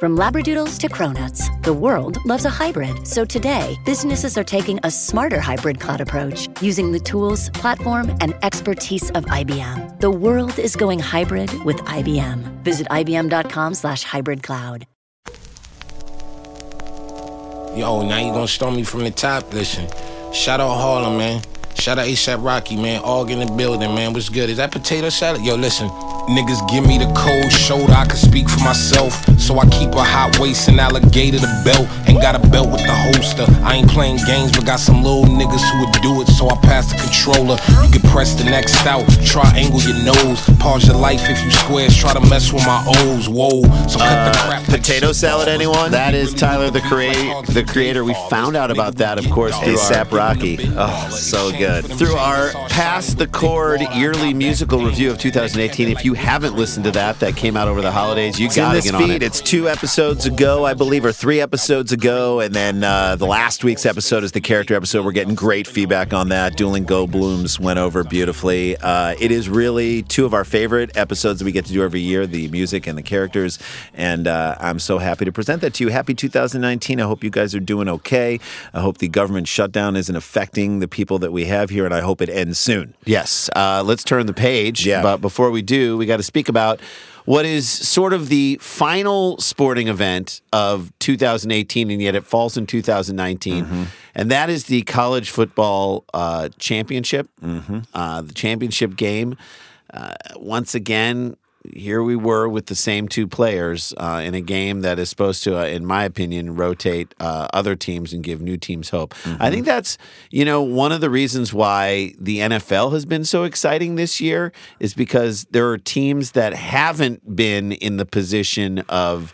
From Labradoodles to Cronuts, the world loves a hybrid. So today, businesses are taking a smarter hybrid cloud approach using the tools, platform, and expertise of IBM. The world is going hybrid with IBM. Visit IBM.com slash. Yo, now you gonna storm me from the top? Listen, shout out Harlem, man. Shout out ASAP Rocky, man. All in the building, man. What's good? Is that potato salad? Yo, listen. Niggas give me the cold shoulder, I can speak for myself. So I keep a hot waist and alligator the belt. Ain't got a belt with the holster. I ain't playing games, but got some little niggas who would do it. So I pass the controller. You can press the next out, triangle your nose. Pause your life if you squares, try to mess with my O's. Whoa, so cut the uh, crap. Potato salad, anyone? That is Tyler, the create, the creator. We found out about that, of course, through ASAP Rocky. Oh, so good. Through our Pass the Chord yearly musical review of 2018. If you haven't listened to that, that came out over the holidays. You got to get on feed. it. It's two episodes ago, I believe, or three episodes ago, and then uh, the last week's episode is the character episode. We're getting great feedback on that. Dueling Go Blooms went over beautifully. Uh, it is really two of our favorite episodes that we get to do every year: the music and the characters. And uh, I'm so happy to present that to you. Happy 2019. I hope you guys are doing okay. I hope the government shutdown isn't affecting the people that we have here, and I hope it ends soon. Yes. Uh, let's turn the page. Yeah. But before we do, we got to speak about what is sort of the final sporting event of 2018, and yet it falls in 2019. Mm-hmm. And that is the college football uh, championship, Mm-hmm. uh, the championship game. Uh, once again, here we were with the same two players uh, in a game that is supposed to, uh, in my opinion, rotate uh, other teams and give new teams hope. I think that's, you know, one of the reasons why the NFL has been so exciting this year is because there are teams that haven't been in the position of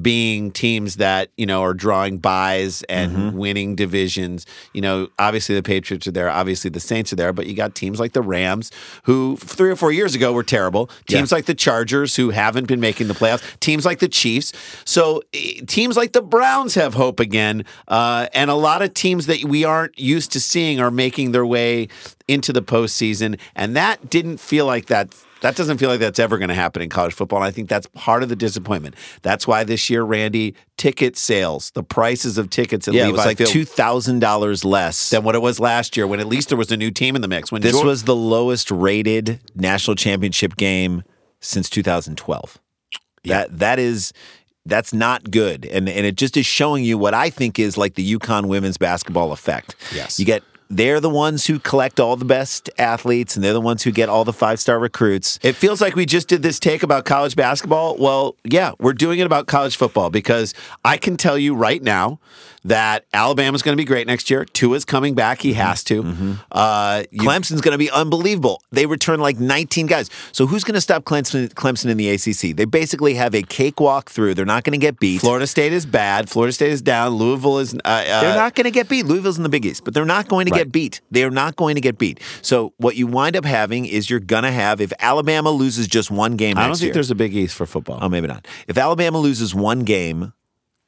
being teams that you know are drawing buys and winning divisions. You know, obviously the Patriots are there, obviously the Saints are there, but you got teams like the Rams who three or four years ago were terrible. Teams like the Chargers who haven't been making the playoffs. Teams like the Chiefs. So eh, teams like the Browns have hope again, uh, and a lot of teams that we aren't used to seeing are making their way into the postseason, and that didn't feel like that that doesn't feel like that's ever going to happen in college football. And I think that's part of the disappointment. That's why this year, Randy, ticket sales, the prices of tickets at Yeah, Levi it was like two thousand dollars less than what it was last year when at least there was a new team in the mix. When This Geor- was the lowest rated national championship game since 2012. That that is that's not good, and and it just is showing you what I think is like the UConn women's basketball effect. Yes. you get. They're the ones who collect all the best athletes, and they're the ones who get all the five star recruits. It feels like we just did this take about college basketball. Well, yeah, we're doing it about college football because I can tell you right now that Alabama's going to be great next year. Tua's coming back; he has to. Uh, Clemson's going to be unbelievable. They return like 19 guys. So who's going to stop Clemson, Clemson in the ACC? They basically have a cakewalk through. They're not going to get beat. Florida State is bad. Florida State is down. Louisville is. Uh, uh, They're not going to get beat. Louisville's in the Big East, but they're not going to Right. get beat. They're not going to get beat. So what you wind up having is you're going to have if Alabama loses just one game I don't think year- there's a Big East for football. Oh, maybe not. If Alabama loses one game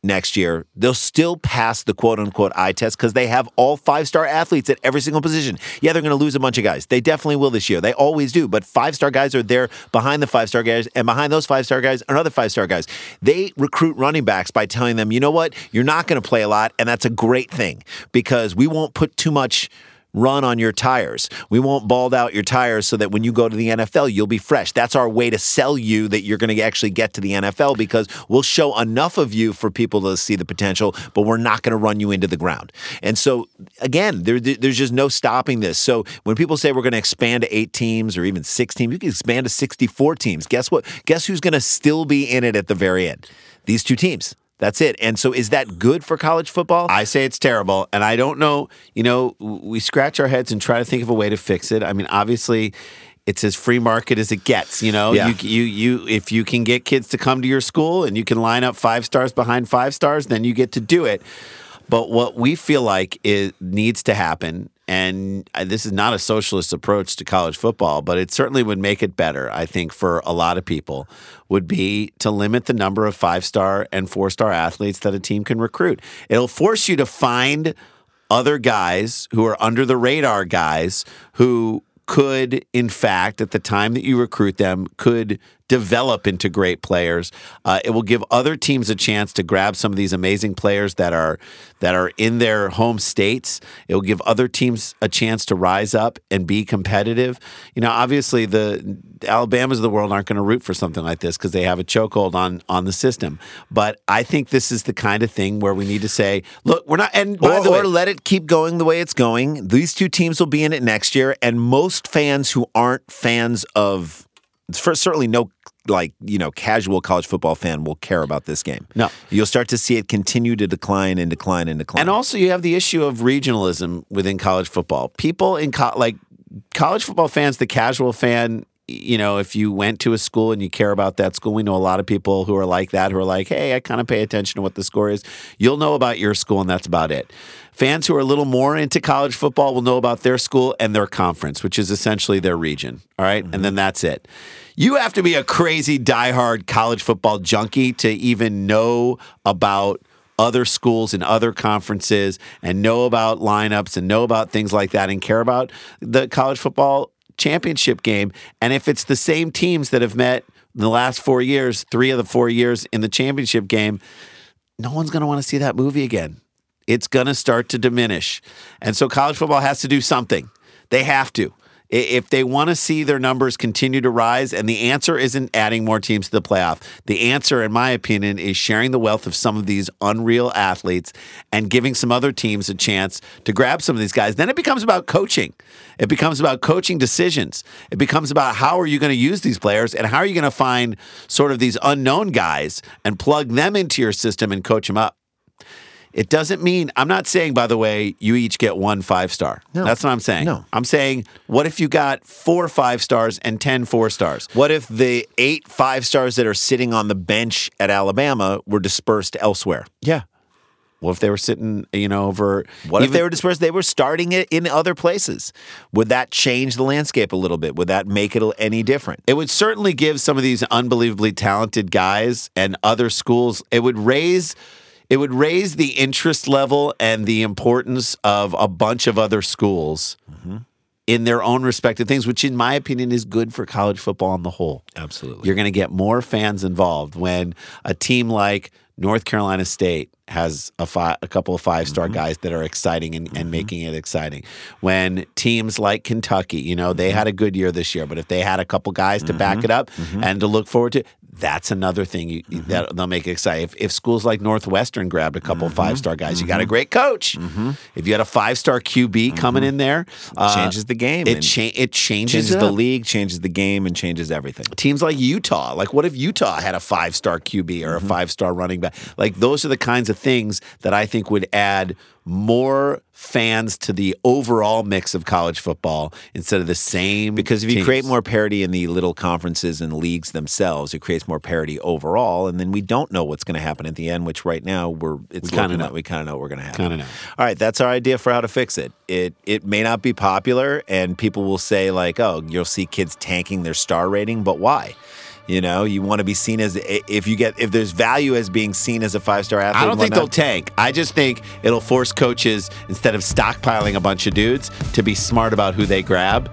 next year, they'll still pass the quote unquote eye test because they have all five star athletes at every single position. Yeah, they're going to lose a bunch of guys. They definitely will this year. They always do. But five star guys are there behind the five star guys, and behind those five star guys another five star guys. They recruit running backs by telling them, you know what, you're not going to play a lot, and that's a great thing because we won't put too much run on your tires. We won't bald out your tires so that when you go to the NFL, you'll be fresh. That's our way to sell you that you're going to actually get to the NFL because we'll show enough of you for people to see the potential, but we're not going to run you into the ground. And so, again, there, there's just no stopping this. So when people say we're going to expand to eight teams or even six teams, you can expand to 64 teams. Guess what? Guess who's going to still be in it at the very end? These two teams. That's it. And so, is that good for college football? I say it's terrible, and I don't know. You know, we scratch our heads and try to think of a way to fix it. I mean, obviously, it's as free market as it gets. You know, Yeah. you you you if you can get kids to come to your school and you can line up five stars behind five stars, then you get to do it. But what we feel like it needs to happen, and uh, this is not a socialist approach to college football, but it certainly would make it better, I think, for a lot of people, would be to limit the number of five star and four star athletes that a team can recruit. It'll force you to find other guys who are under the radar guys who could, in fact, at the time that you recruit them, could develop into great players. Uh, it will give other teams a chance to grab some of these amazing players that are that are in their home states. It will give other teams a chance to rise up and be competitive. You know, obviously the Alabamas of the world aren't going to root for something like this because they have a chokehold on on the system. But I think this is the kind of thing where we need to say, look, we're not. And by or, the way, or let it keep going the way it's going. These two teams will be in it next year, and most fans who aren't fans of, for certainly no like you know casual college football fan will care about this game. No. you'll start to see it continue to decline and decline and decline. And also, you have the issue of regionalism within college football. People in co- like college football fans, the casual fan, you know, if you went to a school and you care about that school, we know a lot of people who are like that, who are like, hey, I kind of pay attention to what the score is. You'll know about your school, and that's about it. Fans who are a little more into college football will know about their school and their conference, which is essentially their region. All right? And then mm-hmm. that's it. You have to be a crazy, diehard college football junkie to even know about other schools and other conferences and know about lineups and know about things like that and care about the college football championship game. And if it's the same teams that have met in the last four years, three of the four years in the championship game, no one's going to want to see that movie again. It's going to start to diminish. And so college football has to do something. They have to. If they want to see their numbers continue to rise, and the answer isn't adding more teams to the playoff, the answer, in my opinion, is sharing the wealth of some of these unreal athletes and giving some other teams a chance to grab some of these guys. Then it becomes about coaching. It becomes about coaching decisions. It becomes about how are you going to use these players and how are you going to find sort of these unknown guys and plug them into your system and coach them up. It doesn't mean, I'm not saying, by the way, you each get one five star. No. That's what I'm saying. No. I'm saying, what if you got four five stars and ten four stars? what if the eight five stars that are sitting on the bench at Alabama were dispersed elsewhere? Yeah. What if they were sitting, you know, over. What if they were dispersed? They were starting it in other places. Would that change the landscape a little bit? Would that make it any different? It would certainly give some of these unbelievably talented guys and other schools. It would raise it would raise the interest level and the importance of a bunch of other schools mm-hmm. in their own respective things, which in my opinion is good for college football on the whole. Absolutely. You're going to get more fans involved when a team like North Carolina State has a, fi- a couple of five star mm-hmm. guys that are exciting and, and mm-hmm. making it exciting. When teams like Kentucky, you know, they had a good year this year, but if they had a couple guys to back it up and to look forward to, that's another thing you, mm-hmm. that they'll make it exciting. If, if schools like Northwestern grabbed a couple mm-hmm. of five star guys, you got a mm-hmm. great coach. If you had a five star QB coming in there, uh, changes the game It cha- it changes, changes the league, changes the game, and changes everything. teams like Utah. Like, what if Utah had a five star QB or a five star running back? Like, those are the kinds of things that I think would add more fans to the overall mix of college football instead of the same. Because if you teams. create more parity in the little conferences and leagues themselves, it creates more parity overall, and then we don't know what's going to happen at the end. Which right now we're it's kinda looking we kind of know what we're going to happen. Kinda know. All right, that's our idea for how to fix it. It it may not be popular, and people will say like, "Oh, you'll see kids tanking their star rating," but why? You know, you want to be seen as if you get if there's value as being seen as a five star athlete. I don't think they'll tank. I just think it'll force coaches instead of stockpiling a bunch of dudes to be smart about who they grab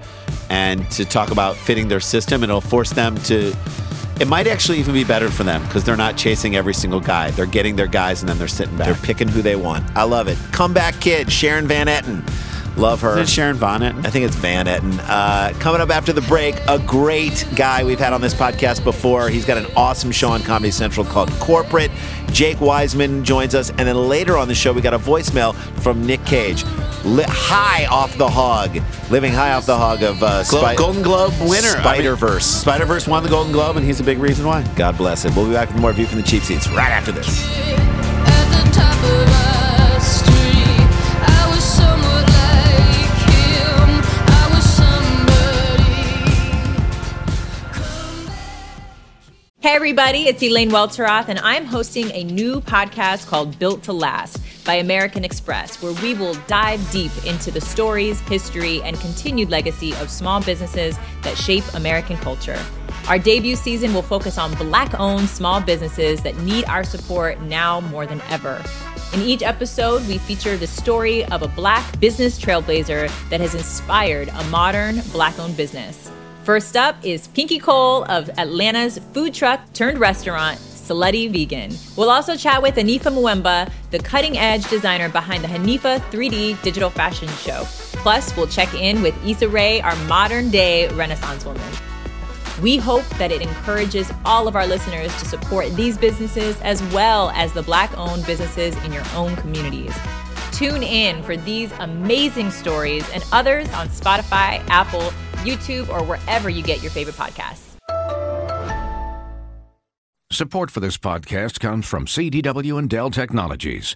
and to talk about fitting their system. It'll force them to. It might actually even be better for them because they're not chasing every single guy. They're getting their guys and then they're sitting back. They're picking who they want. I love it. Comeback kid, Sharon Van Etten. Love her. Isn't it Sharon Von Etten? I think it's Van Etten. Uh, coming up after the break, a great guy we've had on this podcast before. He's got an awesome show on Comedy Central called Corporate. Jake Weisman joins us. And then later on the show, we got a voicemail from Nic Cage. Li- high off the hog. Living high off the hog of uh, Glo- Spi- Golden Globe winner. Spider Verse. Spider Verse won the Golden Globe, and he's a big reason why. God bless it. We'll be back with more View from the Cheap Seats right after this. Hey, everybody, it's Elaine Welteroth, and I'm hosting a new podcast called Built to Last by American Express, where we will dive deep into the stories, history, and continued legacy of small businesses that shape American culture. Our debut season will focus on Black owned small businesses that need our support now more than ever. In each episode, we feature the story of a Black business trailblazer that has inspired a modern Black owned business. First up is Pinky Cole of Atlanta's food truck turned restaurant, Slutty Vegan. We'll also chat with Anifa Mvuemba, the cutting edge designer behind the Hanifa 3D digital fashion show. Plus, we'll check in with Issa Rae, our modern day Renaissance woman. We hope that it encourages all of our listeners to support these businesses as well as the Black owned businesses in your own communities. Tune in for these amazing stories and others on Spotify, Apple, YouTube, or wherever you get your favorite podcasts. Support for this podcast comes from CDW and Dell Technologies.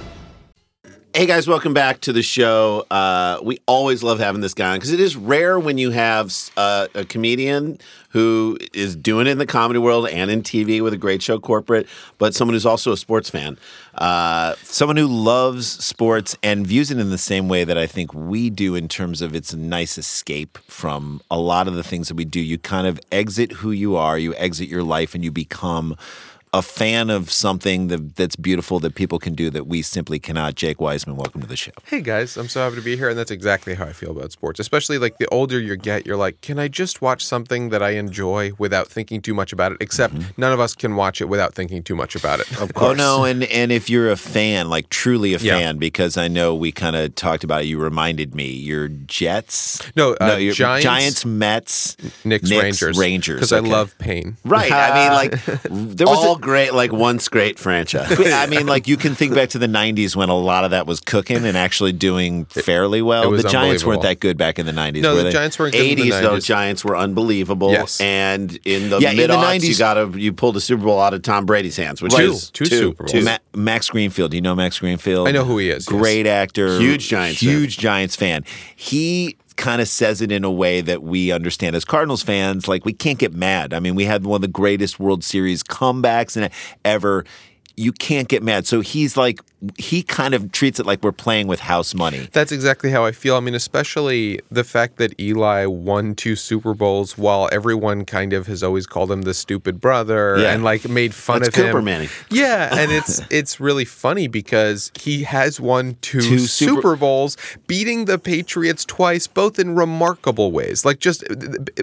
Hey guys, welcome back to the show. Uh, we always love having this guy on because it is rare when you have uh, a comedian who is doing it in the comedy world and in TV with a great show, corporate, but someone who's also a sports fan. Uh, Someone who loves sports and views it in the same way that I think we do in terms of it's a nice escape from a lot of the things that we do. You kind of exit who you are, you exit your life, and you become a fan of something that, that's beautiful that people can do that we simply cannot. Jake Weisman, welcome to the show. Hey guys, I'm so happy to be here, and that's exactly how I feel about sports. Especially like the older you get, you're like, can I just watch something that I enjoy without thinking too much about it? Except none of us can watch it without thinking too much about it. Of course. Oh no, and and if you're a fan, like truly a Yeah. fan, because I know we kind of talked about it. You reminded me, your Jets, No, uh, your Giants- Giants, Mets, Knicks, Rangers, Rangers, because okay. I love pain. right. I mean, like, There was all a- great, like once great franchise. I mean, like you can think back to the '90s when a lot of that was cooking and actually doing fairly well. the Giants weren't that good back in the '90s. No, were the they? Giants weren't good in the 80s though Giants were unbelievable Yes. and in the Yeah, the mid aughts you 90s got to you pulled a Super Bowl out of Tom Brady's hands which Two. is Two Super Bowls. Ma- Max Greenfield. Do you know Max Greenfield? I know who he is, yes. Great actor. Huge Giants fan. Huge Giants fan. He kind of says it in a way that we understand as Cardinals fans. Like we can't get mad. I mean, we had one of the greatest World Series comebacks in ever. You can't get mad. So he's like, he kind of treats it like we're playing with house money. That's exactly how I feel. I mean, especially the fact that Eli won two Super Bowls while everyone kind of has always called him the stupid brother Yeah. and like made fun That's of him. Cooper Manning. Yeah, and it's it's really funny because he has won two, Two Super, Super- Bowls, beating the Patriots twice, both in remarkable ways. Like just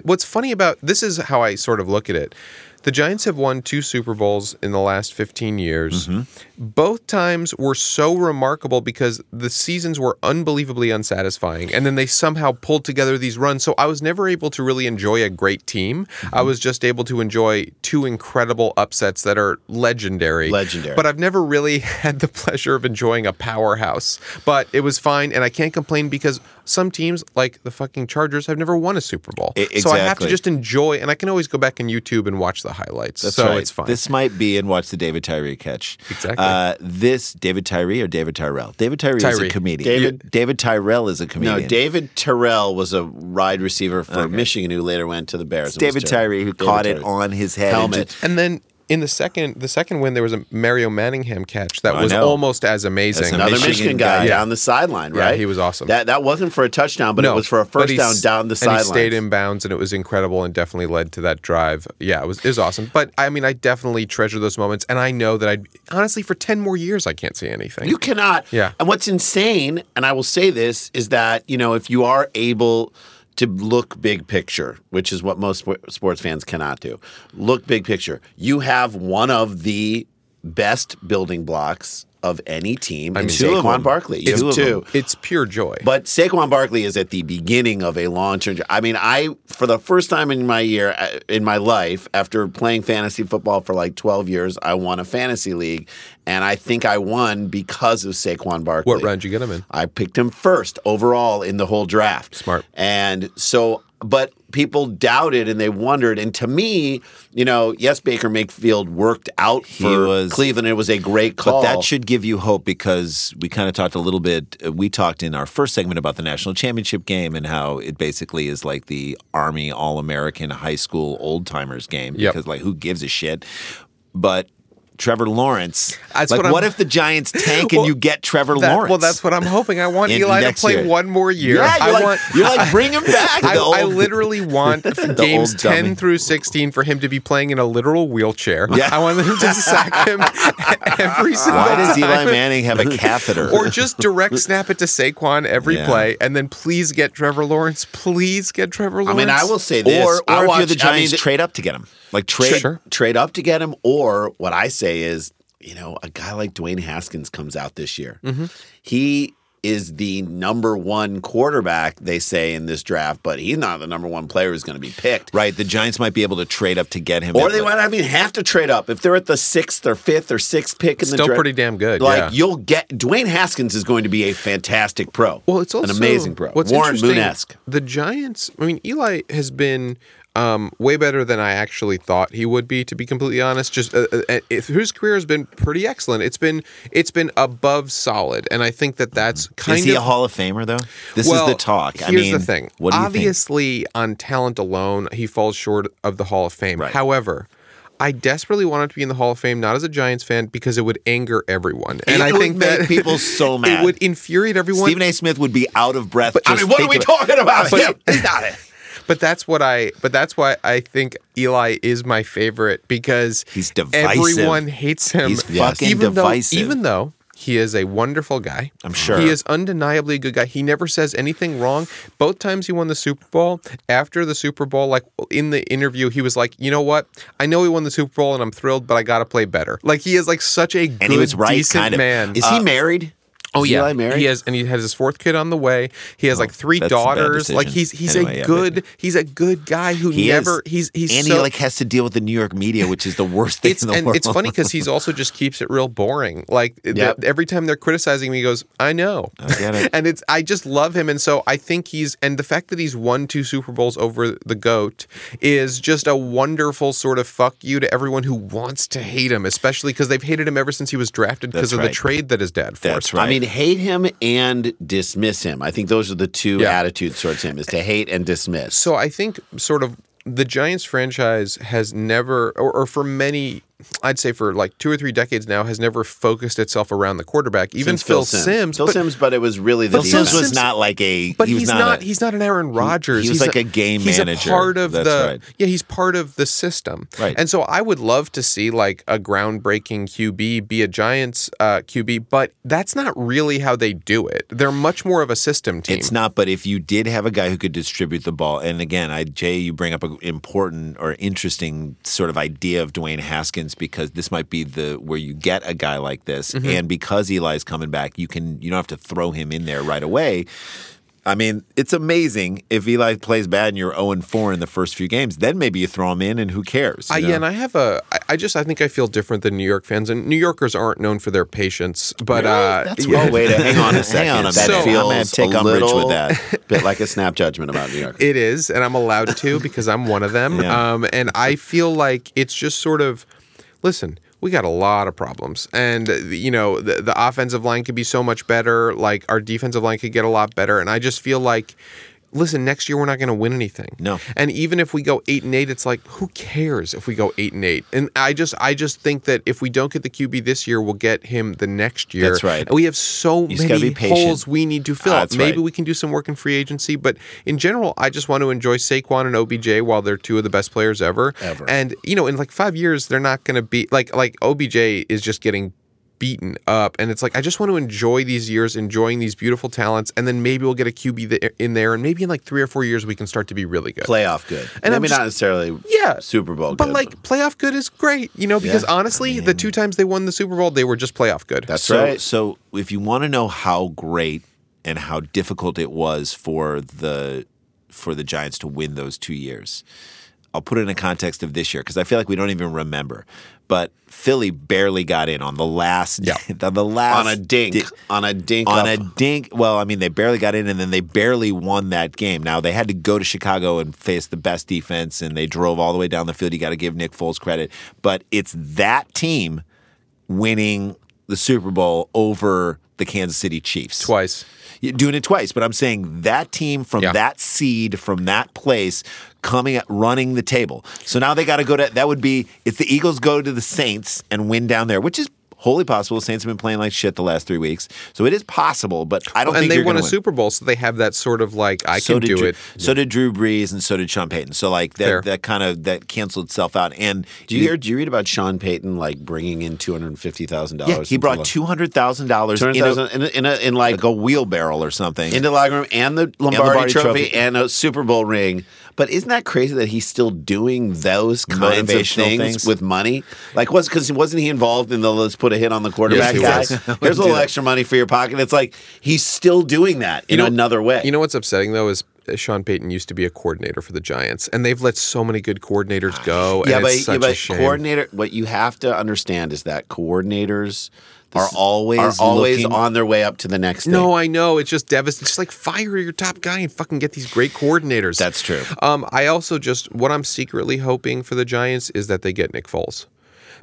what's funny about this is how I sort of look at it. The Giants have won two Super Bowls in the last 15 years. Mm-hmm. Both times were so remarkable because the seasons were unbelievably unsatisfying. And then they somehow pulled together these runs. So I was never able to really enjoy a great team. I mm-hmm. was just able to enjoy two incredible upsets that are legendary. Legendary. But I've never really had the pleasure of enjoying a powerhouse. But it was fine. And I can't complain because some teams, like the fucking Chargers, have never won a Super Bowl. I- So I have to just enjoy. And I can always go back on YouTube and watch the highlights. That's so right. it's fine. This might be and watch the David Tyree catch. Exactly. Uh, this David Tyree or David Tyrell? David Tyree, is a comedian. David- David Tyrell is a comedian. no. David Tyrell was a wide receiver for Michigan who later went to the Bears It's David Terrell. Tyree who David caught it on his head. and Helmet. just- And then in the second, the second win, there was a Mario Manningham catch that I was know. almost as amazing. That's Another Michigan Michigan, guy, guy. down the sideline, Yeah, right? he was awesome. That that wasn't for a touchdown, but it was for a first down down the and sideline. he stayed in bounds, and it was incredible, and definitely led to that drive. Yeah, it was it was awesome. But I mean, I definitely treasure those moments, and I know that I honestly for ten more years I can't see anything. You cannot. Yeah. And what's insane, and I will say this, is that, you know, if you are able to look big picture, which is what most sports fans cannot do, look big picture. You have one of the best building blocks of any team I mean, Saquon them. Barkley. You of them. it's pure joy. But Saquon Barkley is at the beginning of a long term. I mean, I for the first time in my year uh, in my life, after playing fantasy football for like twelve years, I won a fantasy league, and I think I won because of Saquon Barkley. what round you get him in? I picked him first overall in the whole draft. Smart. And so but people doubted and they wondered. And to me, you know, yes, Baker Mayfield worked out He for was- Cleveland. It was a great call. But that should give you hope because we kind of talked a little bit. uh, We talked in our first segment about the national championship game and how it basically is like the Army All American High School old timers game Yep. because, like, who gives a shit? But Trevor Lawrence, That's like, what what, if the Giants tank and you get Trevor That- Lawrence? Well, that's what I'm hoping. I want In Eli to play year. one more year. Yeah, you're I like, want, you're like bring him back. I, the I literally want games 10 through 16 for him to be playing in a literal wheelchair. Yeah. I want them to sack him every single Why does time. Eli Manning have a catheter? Or just direct snap it to Saquon every Yeah. play, and then please get Trevor Lawrence. Please get Trevor Lawrence. I mean, I will say this. or, or I if watch- you're the I mean, Giants, trade up to get him. Like trade. Sure. trade up to get him, or what I say is, you know, a guy like Dwayne Haskins comes out this year. Mm-hmm. He is the number one quarterback, they say, in this draft, but he's not the number one player who's going to be picked. Right, the Giants might be able to trade up to get him. Or they like- might not even have to trade up. If they're at the sixth or fifth or sixth pick in the Still pretty damn good, Like, yeah. you'll get Dwayne Haskins is going to be a fantastic pro. Well, it's also an amazing pro. What's Warren interesting, Moon-esque. The Giants. I mean, Eli has been um, way better than I actually thought he would be. To be completely honest, just uh, uh, uh, his career has been pretty excellent. It's been it's been above solid, and I think that that's kind Is he of a Hall of Famer though? This well, is the talk. Here's I mean, the thing. What do you Obviously, on talent alone, he falls short of the Hall of Fame. Right. However. I desperately wanted to be in the Hall of Fame, not as a Giants fan, because it would anger everyone, and It I would think make that people so mad. It would infuriate everyone. Stephen A. Smith would be out of breath. I just mean, what are we thinking- talking about? But- Him. He's not it. But that's what I. But that's why I think Eli is my favorite because He's divisive. Everyone hates him. He's fucking even divisive. Though, even though he is a wonderful guy, I'm sure. he is undeniably a good guy. He never says anything wrong. Both times he won the Super Bowl. After the Super Bowl, like in the interview, he was like, "You know what? I know he won the Super Bowl, and I'm thrilled, but I got to play better." Like he is like such a good, And he was right, decent kind of. man. Is he uh, married? Oh Is yeah, Eli married? he has, and he has his fourth kid on the way. He has like three that's a bad daughters. Like he's he's Anyway, a good he's a good guy who He never is. he's he's and so, he like has to deal with the New York media, which is the worst thing it's in the and world. it's funny because he's also just keeps it real boring. Like Yep. every time they're criticizing me, he goes, "I know," I get it. and it's I just love him, and so I think he's and the fact that he's won two Super Bowls over the goat is just a wonderful sort of fuck you to everyone who wants to hate him, especially because they've hated him ever since he was drafted because of right. the trade that his dad forced. That's right. I mean, hate him and dismiss him. I think those are the two Yeah. attitudes towards him: is to hate and dismiss. So I think sort of the Giants franchise has never, or, or for many, I'd say for like two or three decades now, has never focused itself around the quarterback. Even Since Phil, Sims, Phil but, Sims, but it was really the Phil Sims was not like a. but he was he's not. not. a- he's not an Aaron Rodgers. he was He's like a game he's manager. A part of That's the right. yeah. He's part of the system. Right. And so I would love to see like a groundbreaking QB be a Giants uh, QB, but that's not really how they do it. They're much more of a system team. It's not, but if you did have a guy who could distribute the ball, and again, I Jay, you bring up an important or interesting sort of idea of Dwayne Haskins because this might be the where you get a guy like this, Mm-hmm. and because Eli's coming back, you can you don't have to throw him in there right away. I mean, it's amazing if Eli plays bad and you're 0 and 4 in the first few games. Then maybe you throw him in, and who cares? you I, yeah, and I have a. I- I just I think I feel different than New York fans, and New Yorkers aren't known for their patience. But uh, That's yeah. well. Wait, hang on a second. Hang on a that minute. feels I'm gonna take a umbrage with little that. bit like a snap judgment about New York. It is, and I'm allowed to because I'm one of them. Yeah. Um, and I feel like it's just sort of, listen, we got a lot of problems, and you know the, the offensive line could be so much better. Like our defensive line could get a lot better, and I just feel like. Listen, next year we're not going to win anything. No. and even if we go eight and eight, it's like who cares if we go eight and eight? And I just, I just think that if we don't get the QB this year, we'll get him the next year. That's right. And we have so gotta many holes we need to fill. That's Maybe right. we can do some work in free agency, but in general, I just want to enjoy Saquon and OBJ while they're two of the best players ever. Ever. And you know, in like five years, they're not going to be like like OBJ is just getting beaten up, and it's like I just want to enjoy these years, enjoying these beautiful talents, and then maybe we'll get a QB in there, and maybe in like three or four years we can start to be really good. Playoff good. And I'm Maybe just- not necessarily Yeah, Super Bowl but good. like playoff good is great, you know, because Yeah. honestly, the two times they won the Super Bowl, they were just playoff good. That's so, right. So if you want to know how great and how difficult it was for the for the Giants to win those two years, I'll put it in the context of this year because I feel like we don't even remember. But Philly barely got in on the last Yeah. the, the last on a dink, di- on a dink, on off- a dink. Well, I mean, they barely got in, and then they barely won that game. Now they had to go to Chicago and face the best defense, and they drove all the way down the field. You got to give Nick Foles credit, but it's that team winning the Super Bowl over the Kansas City Chiefs Twice. Doing it twice, but I'm saying that team from Yeah. that seed, from that place, coming at running the table. So now they got to go to that would be if the Eagles go to the Saints and win down there, which is wholly possible. Saints have been playing like shit the last three weeks, so it is possible. But I don't and think they won a win. Super Bowl, so they have that sort of like I so can do Drew, it. So did Drew Brees and so did Sean Payton. So like Fair. that that kind of that canceled itself out. And Do you hear? Do you read about Sean Payton like bringing in two hundred fifty thousand Yeah, dollars? he brought two hundred thousand dollars in, in in, a, in like a wheelbarrow or something. into the locker room and the Lombardi, Lombardi trophy, trophy. and a Super Bowl ring. But isn't that crazy that he's still doing those kinds of things, things. with money? Like, was because wasn't he involved in the let's put a hit on the quarterback Yes, guy? Here's a little extra money for your pocket. It's like he's still doing that in know- another way. You know what's upsetting though is uh, Sean Payton used to be a coordinator for the Giants, and they've let so many good coordinators go. yeah, but, it's such yeah, but coordinator. What you have to understand is that coordinators Are always are always looking- on their way up to the next thing. No, I know. It's just devastating. Just like fire your top guy and fucking get these great coordinators. That's true. Um, I also just what I'm secretly hoping for the Giants is that they get Nick Foles.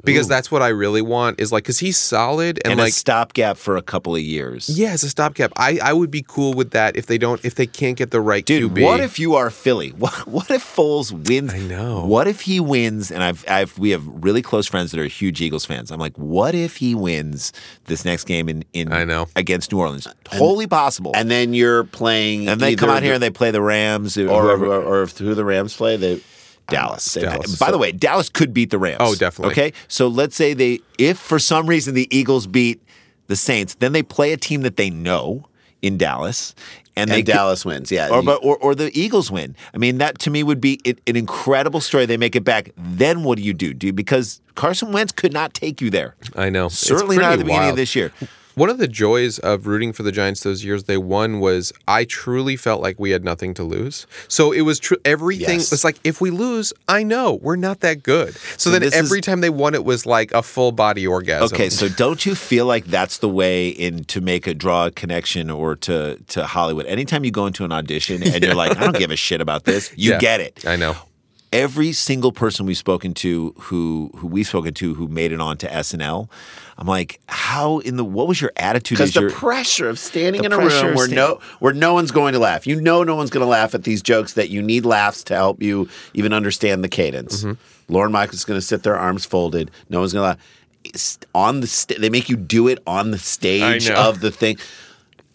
Because that's what I really want is like because he's solid and, and like a stopgap for a couple of years. yeah, it's a stopgap. I, I would be cool with that if they don't if they can't get the right Dude, QB. what if you are Philly? What, what if Foles wins? I know. What if he wins? And I've, I've we have really close friends that are huge Eagles fans. I'm like, what if he wins this next game in, in I know. against New Orleans? Wholly possible. And then you're playing, and they come either out here and they play the Rams or, whoever- or, or if who the Rams play, they Dallas. Uh, Dallas. By the way, Dallas could beat the Rams. Oh, definitely. Okay, so let's say they, if for some reason the Eagles beat the Saints, then they play a team that they know in Dallas, and, and they could- Dallas wins. Yeah, or, but, or or the Eagles win. I mean, that to me would be an, an incredible story. They make it back. Then what do you do? Do you, because Carson Wentz could not take you there. I know. Certainly not at the beginning of this year. One of the joys of rooting for the Giants those years they won was I truly felt like we had nothing to lose. So it was true. Everything Yes. was like if we lose, I know we're not that good. So, then every is- time they won, it was like a full body orgasm. Okay, so don't you feel like that's the way in to make a draw a connection or to to Hollywood? Anytime you go into an audition and you're like, I don't give a shit about this, you Yeah, get it. I know. Every single person we've spoken to who who we've spoken to who made it onto SNL, I'm like, how in the what was your attitude? because as the your- pressure of standing in a room where sta- no where no one's going to laugh. You know, no one's going to laugh at these jokes that you need laughs to help you even understand the cadence. Mm-hmm. Lorne Michaels is going to sit there, arms folded. No one's going to laugh. It's on the sta- they make you do it on the stage of the thing.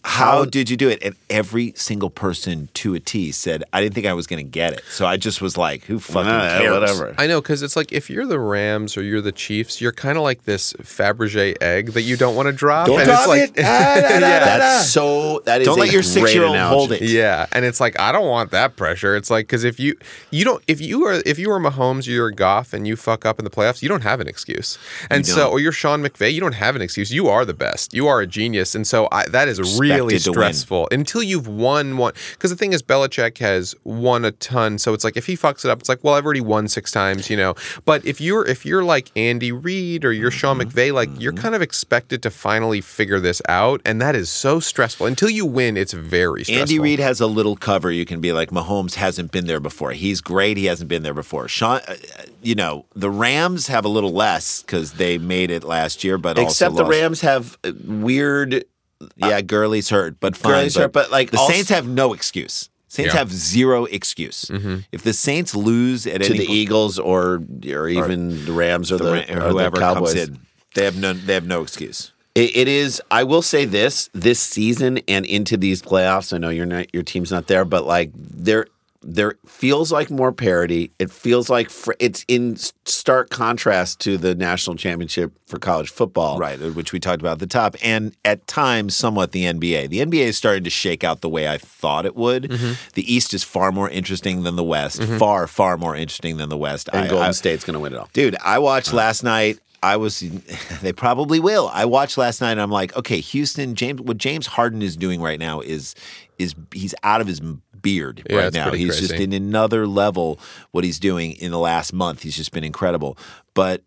How did you do it? And every single person to a T said, I didn't think I was going to get it. So I just was like, who fucking Nah, cares? whatever. I know because it's like if you're the Rams or you're the Chiefs, you're kind of like this Fabergé egg that you don't want to drop. Don't and drop it's like, it. Ah, da, da, da, yeah. That's so. That is Don't let your six-year-old hold it. Yeah, and it's like I don't want that pressure. It's like because if you you don't if you are if you are Mahomes or you're Goff and you fuck up in the playoffs, you don't have an excuse. And so, or you're Sean McVay, you don't have an excuse. You are the best. You are a genius. And so I, that is really Expected win. stressful until you've won one. Because the thing is, Belichick has won a ton. So it's like if he fucks it up, it's like well, I've already won six times, you know. But if you're if you're like Andy Reid or you're Sean Mm-hmm. McVay, like you're kind of expected to finally figure this out, and that is so stressful. Until you win, it's very stressful. Andy Reid has a little cover. You can be like, Mahomes hasn't been there before. He's great. He hasn't been there before. Sean, uh, you know, the Rams have a little less because they made it last year, but Except the lost. Rams have uh, weird. Yeah, uh, Gurley's hurt, but fine. Gurley's hurt, but, like, the also- Saints have no excuse. Saints Yeah. have zero excuse. Mm-hmm. If the Saints lose at to any the point- Eagles or or even the Rams or the the, or or whoever the Cowboys. comes in, they have no. They have no excuse. It, it is. I will say this: this season and into these playoffs. I know you're not. Your team's not there, but like there, there feels like more parity. It feels like fr- it's in stark contrast to the national championship for college football. Right, uh, which we talked about at the top, and at times somewhat the NBA. The NBA is starting to shake out the way I thought it would. Mm-hmm. The East is far more interesting than the West. Far, far more interesting than the West. And I- Golden I- State's going to win it all. Dude, I watched last night. I was. They probably will. I watched last night. and I'm like, okay, Houston. James. What James Harden is doing right now is is he's out of his beard Yeah, right now. He's just in another level. What he's doing in the last month, he's just been incredible. But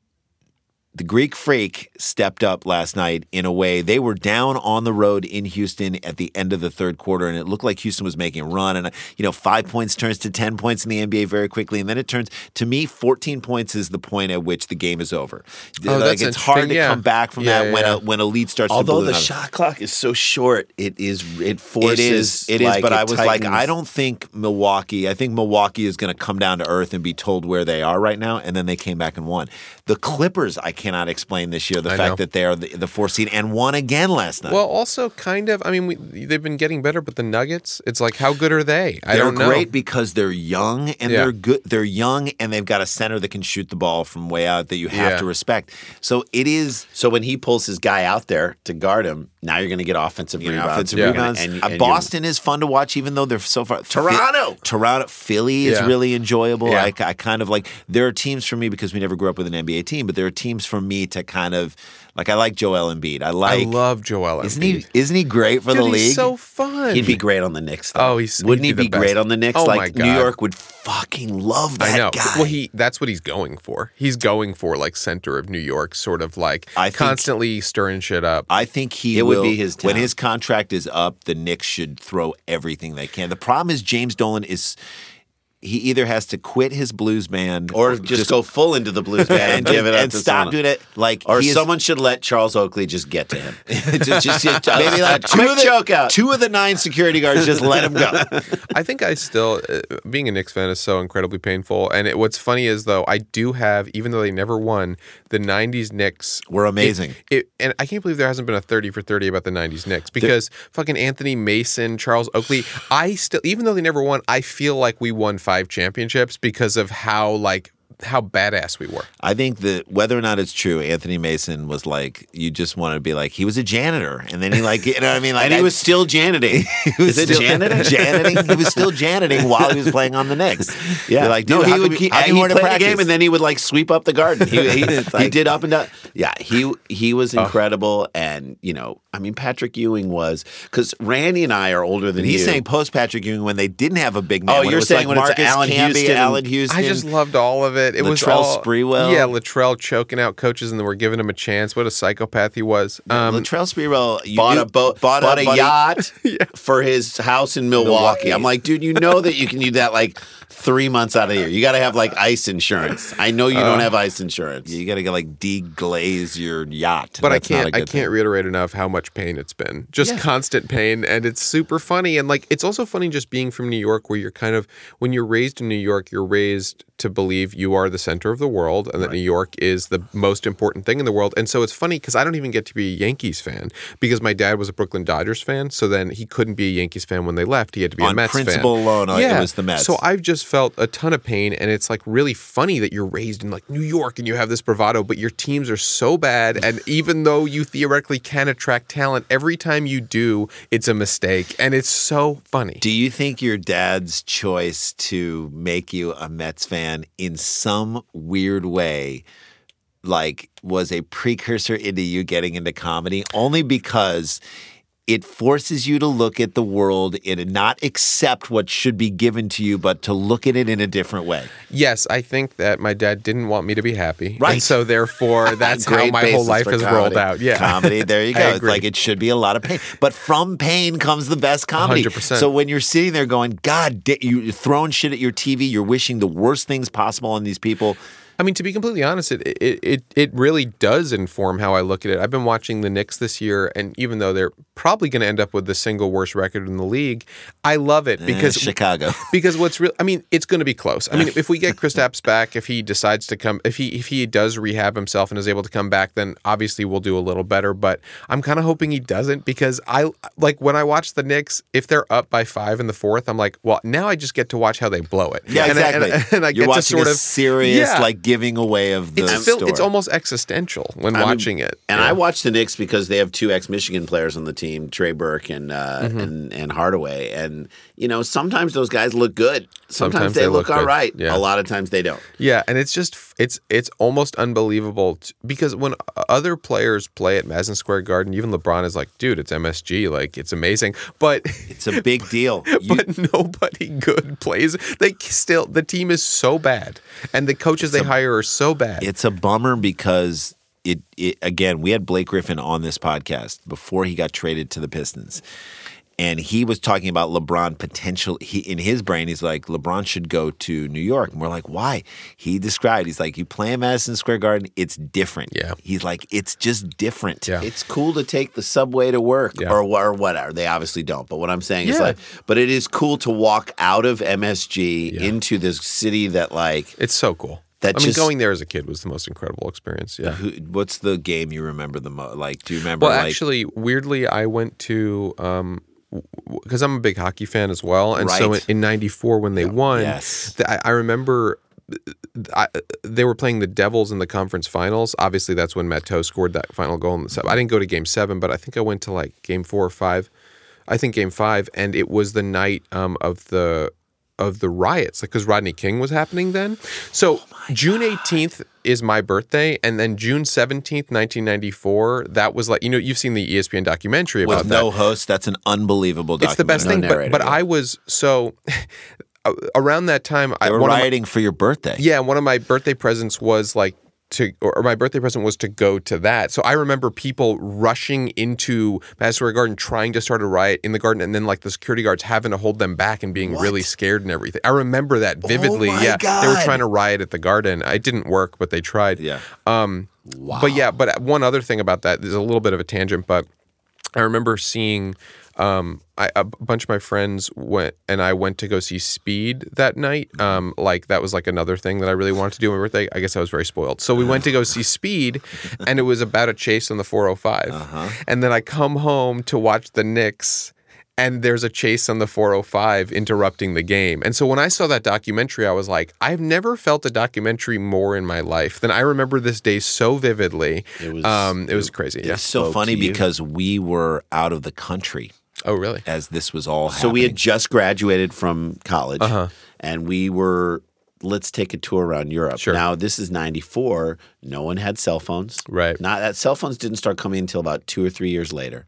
the Greek Freak stepped up last night in a way. They were down on the road in Houston at the end of the third quarter, and it looked like Houston was making a run. And, you know, five points turns to 10 points in the NBA very quickly. And then it turns, to me, 14 points is the point at which the game is over. Oh, like, it's hard to. Yeah. come back from Yeah, that yeah, when, a, when a lead starts to Although the shot clock is so short, it is it forces. It is. It is. like, but it I was like. I don't think Milwaukee. I think Milwaukee is going to come down to earth and be told where they are right now, and then they came back and won. The Clippers, I cannot explain this year. The I fact know. that they are the, the four seed and won again last night. Well, also kind of. I mean, we, they've been getting better, but the Nuggets, it's like, how good are they? I they're don't know. great because they're young and Yeah. they're good. They're young and they've got a center that can shoot the ball from way out that you have Yeah. to respect. So it is. So when he pulls his guy out there to guard him, now you're going to get offensive You rebounds. offensive Yeah. rebounds. And- and Boston is fun to watch, even though they're so far. Toronto! Toronto, Philly is Yeah. really enjoyable. Yeah. I, I kind of like. There are teams for me because we never grew up with an NBA team, but there are teams for me to kind of like. I like Joel Embiid. I like. I love Joel Embiid. Isn't he? Isn't he great for Dude, the league? he's so fun. He'd be great on the Knicks. Though. Oh, he's- wouldn't he be great on the Knicks? Oh, my like God. New York would fucking love that I know. guy. Well, he that's what he's going for. He's going for like center of New York, sort of like I think- constantly stirring shit up. I think he would will- be his when his contract is up. The Knicks should throw everything they can. The problem is James Dolan is he either has to quit his blues band or just, go full into the blues band and, give it up and to stop someone. doing it. Like Or he is- someone should let Charles Oakley just get to him. just, just, just- maybe like two quick of the, choke out. Two of the nine security guards just let him go. I think I still uh, being a Knicks fan is so incredibly painful. And it, what's funny is though I do have, even though they never won, the '90s Knicks Were amazing. It, it, and I can't believe there hasn't been a 30 for 30 about the '90s Knicks because fucking Anthony Mason, Charles Oakley. I still, even though they never won, I feel like we won five championships because of how like how badass we were. I think that whether or not it's true, Anthony Mason was like you just want to be like he was a janitor, and then he like you know what I mean, like and he I- was still janiting. He was still janiting? janiting. He was still janiting while he was playing on the Knicks. Yeah, You're like, no, he would keep, he you weren't played at the game and then he would like sweep up the garden. He, he, he did up and down. Yeah, he he was incredible, and you know, I mean, Patrick Ewing was because Randy and I are older than He's you. saying post Patrick Ewing when they didn't have a big man. Oh, you're was saying like when it's Marcus Allen Camby, Houston and- Allan Houston. I just loved all of it. It was Latrell all Sprewell. Yeah, Latrell choking out coaches and then we're giving him a chance. What a psychopath he was. Um, Latrell Sprewell you bought knew- a boat, bought, bought, a, buddy- yacht for his house in Milwaukee. Milwaukee. I'm like, dude, you know that you can do that like three months out of the year. You got to have like ice insurance. I know you Uh, don't have ice insurance. You got to get like deglaze your yacht. but I That's not a can't I can't thing. reiterate enough how much pain it's been. Just constant pain and it's super funny and like it's also funny just being from New York where you're kind of when you're raised in New York you're raised to believe you are the center of the world and that New York is the most important thing in the world. And so it's funny cuz I don't even get to be a Yankees fan because my dad was a Brooklyn Dodgers fan, so then he couldn't be a Yankees fan when they left. He had to be a On Mets fan. principle alone, uh, it was the Mets. So I've just felt a ton of pain, and it's like really funny that you're raised in like New York and you have this bravado, but your teams are so bad. And even though you theoretically can attract talent, every time you do, it's a mistake, and it's so funny. Do you think your dad's choice to make you a Mets fan in some weird way like was a precursor into you getting into comedy only because it forces you to look at the world and not accept what should be given to you, but to look at it in a different way. Yes, I think that my dad didn't want me to be happy, Right. And so therefore, that's how my whole life has comedy. rolled out. Yeah, Comedy, there you go. It's like it should be a lot of pain. But from pain comes the best comedy. 100%. So when you're sitting there going, God, you're throwing shit at your TV, you're wishing the worst things possible on these people. I mean, to be completely honest, it, it it it really does inform how I look at it. I've been watching the Knicks this year, and even though they're probably going to end up with the single worst record in the league, I love it because Eh, Chicago. because what's real. I mean, it's going to be close. I mean, if we get Kristaps back, if he decides to come, if he if he does rehab himself and is able to come back, then obviously we'll do a little better. But I'm kind of hoping he doesn't because I like when I watch the Knicks, if they're up by five in the fourth, I'm like, well, now I just get to watch how they blow it. Yeah, And exactly. And, I- and I You're get watching to sort a of serious, Yeah. like giving away of the it's fil- story. it's almost existential when I mean, watching it. And Yeah. I watch the Knicks because they have two ex-Michigan players on the team, Trey Burke and uh, Mm-hmm. and and Hardaway. And you know, sometimes those guys look good. Sometimes, Sometimes they, they look, look all right. Yeah. A lot of times they don't. Yeah, and it's just it's it's almost unbelievable t- because when uh, other players play at Madison Square Garden, even LeBron is like, "Dude, it's MSG, like it's amazing." But It's a big deal. You- but nobody good plays. They still the team is so bad, and the coaches they hire are so bad. it's a bummer because it, it again. We had Blake Griffin on this podcast before he got traded to the Pistons, and he was talking about LeBron potential. He in his brain, he's like LeBron should go to New York, and we're like, why? He described, he's like, you play in Madison Square Garden, it's different. Yeah. he's like, it's just different. Yeah. It's cool to take the subway to work Yeah. or, or whatever. They obviously don't. But what I'm saying is like, but it is cool to walk out of MSG Yeah. into this city that like It's so cool. That I mean, going there as a kid was the most incredible experience. Yeah. Who, what's the game you remember the most? Like, do you remember? Well, like, actually, weirdly, I went to um because I'm a big hockey fan as well, and so in, in '94 when they won, Yes. th- I, I remember. I, they were playing the Devils in the conference finals. Obviously, that's when Matteau scored that final goal in the sub. I didn't go to Game Seven, but I think I went to like Game Four or Five. I think Game Five, and it was the night um, of the of the riots, like because Rodney King was happening then. So oh June eighteenth is my birthday, and then June seventeenth, nineteen ninety four. That was like you know you've seen the ESPN documentary about with that. no host, that's an unbelievable. it's the best thing, documentary. but but I was so around that time. I, They were one of my- rioting for your birthday. yeah, one of my birthday presents was like to, or my birthday present was to go to that. So I remember people rushing into Madison Square Garden trying to start a riot in the garden, and then like the security guards having to hold them back and being really scared and everything. I remember that vividly. Oh my yeah, they were trying to riot at the garden. It didn't work, but they tried. Yeah. Um, But yeah, but one other thing about that is a little bit of a tangent, but I remember seeing um, I, a bunch of my friends went and I went to go see Speed that night. Um, like that was like another thing that I really wanted to do on my birthday. I guess I was very spoiled. So we went to go see Speed, and it was about a chase on the 405. And then I come home to watch the Knicks. And there's a chase on the 405 interrupting the game. And so when I saw that documentary, I was like, I've never felt a documentary more in my life than I remember this day so vividly. It was- um, it was crazy. Yeah. It's so funny because we were out of the country Oh, really? as this was all happening. So we had happening. just graduated from college, Uh-huh. and we were let's take a tour around Europe. Sure. Now this is '94. No one had cell phones. Right. Not that cell phones didn't start coming until about two or three years later.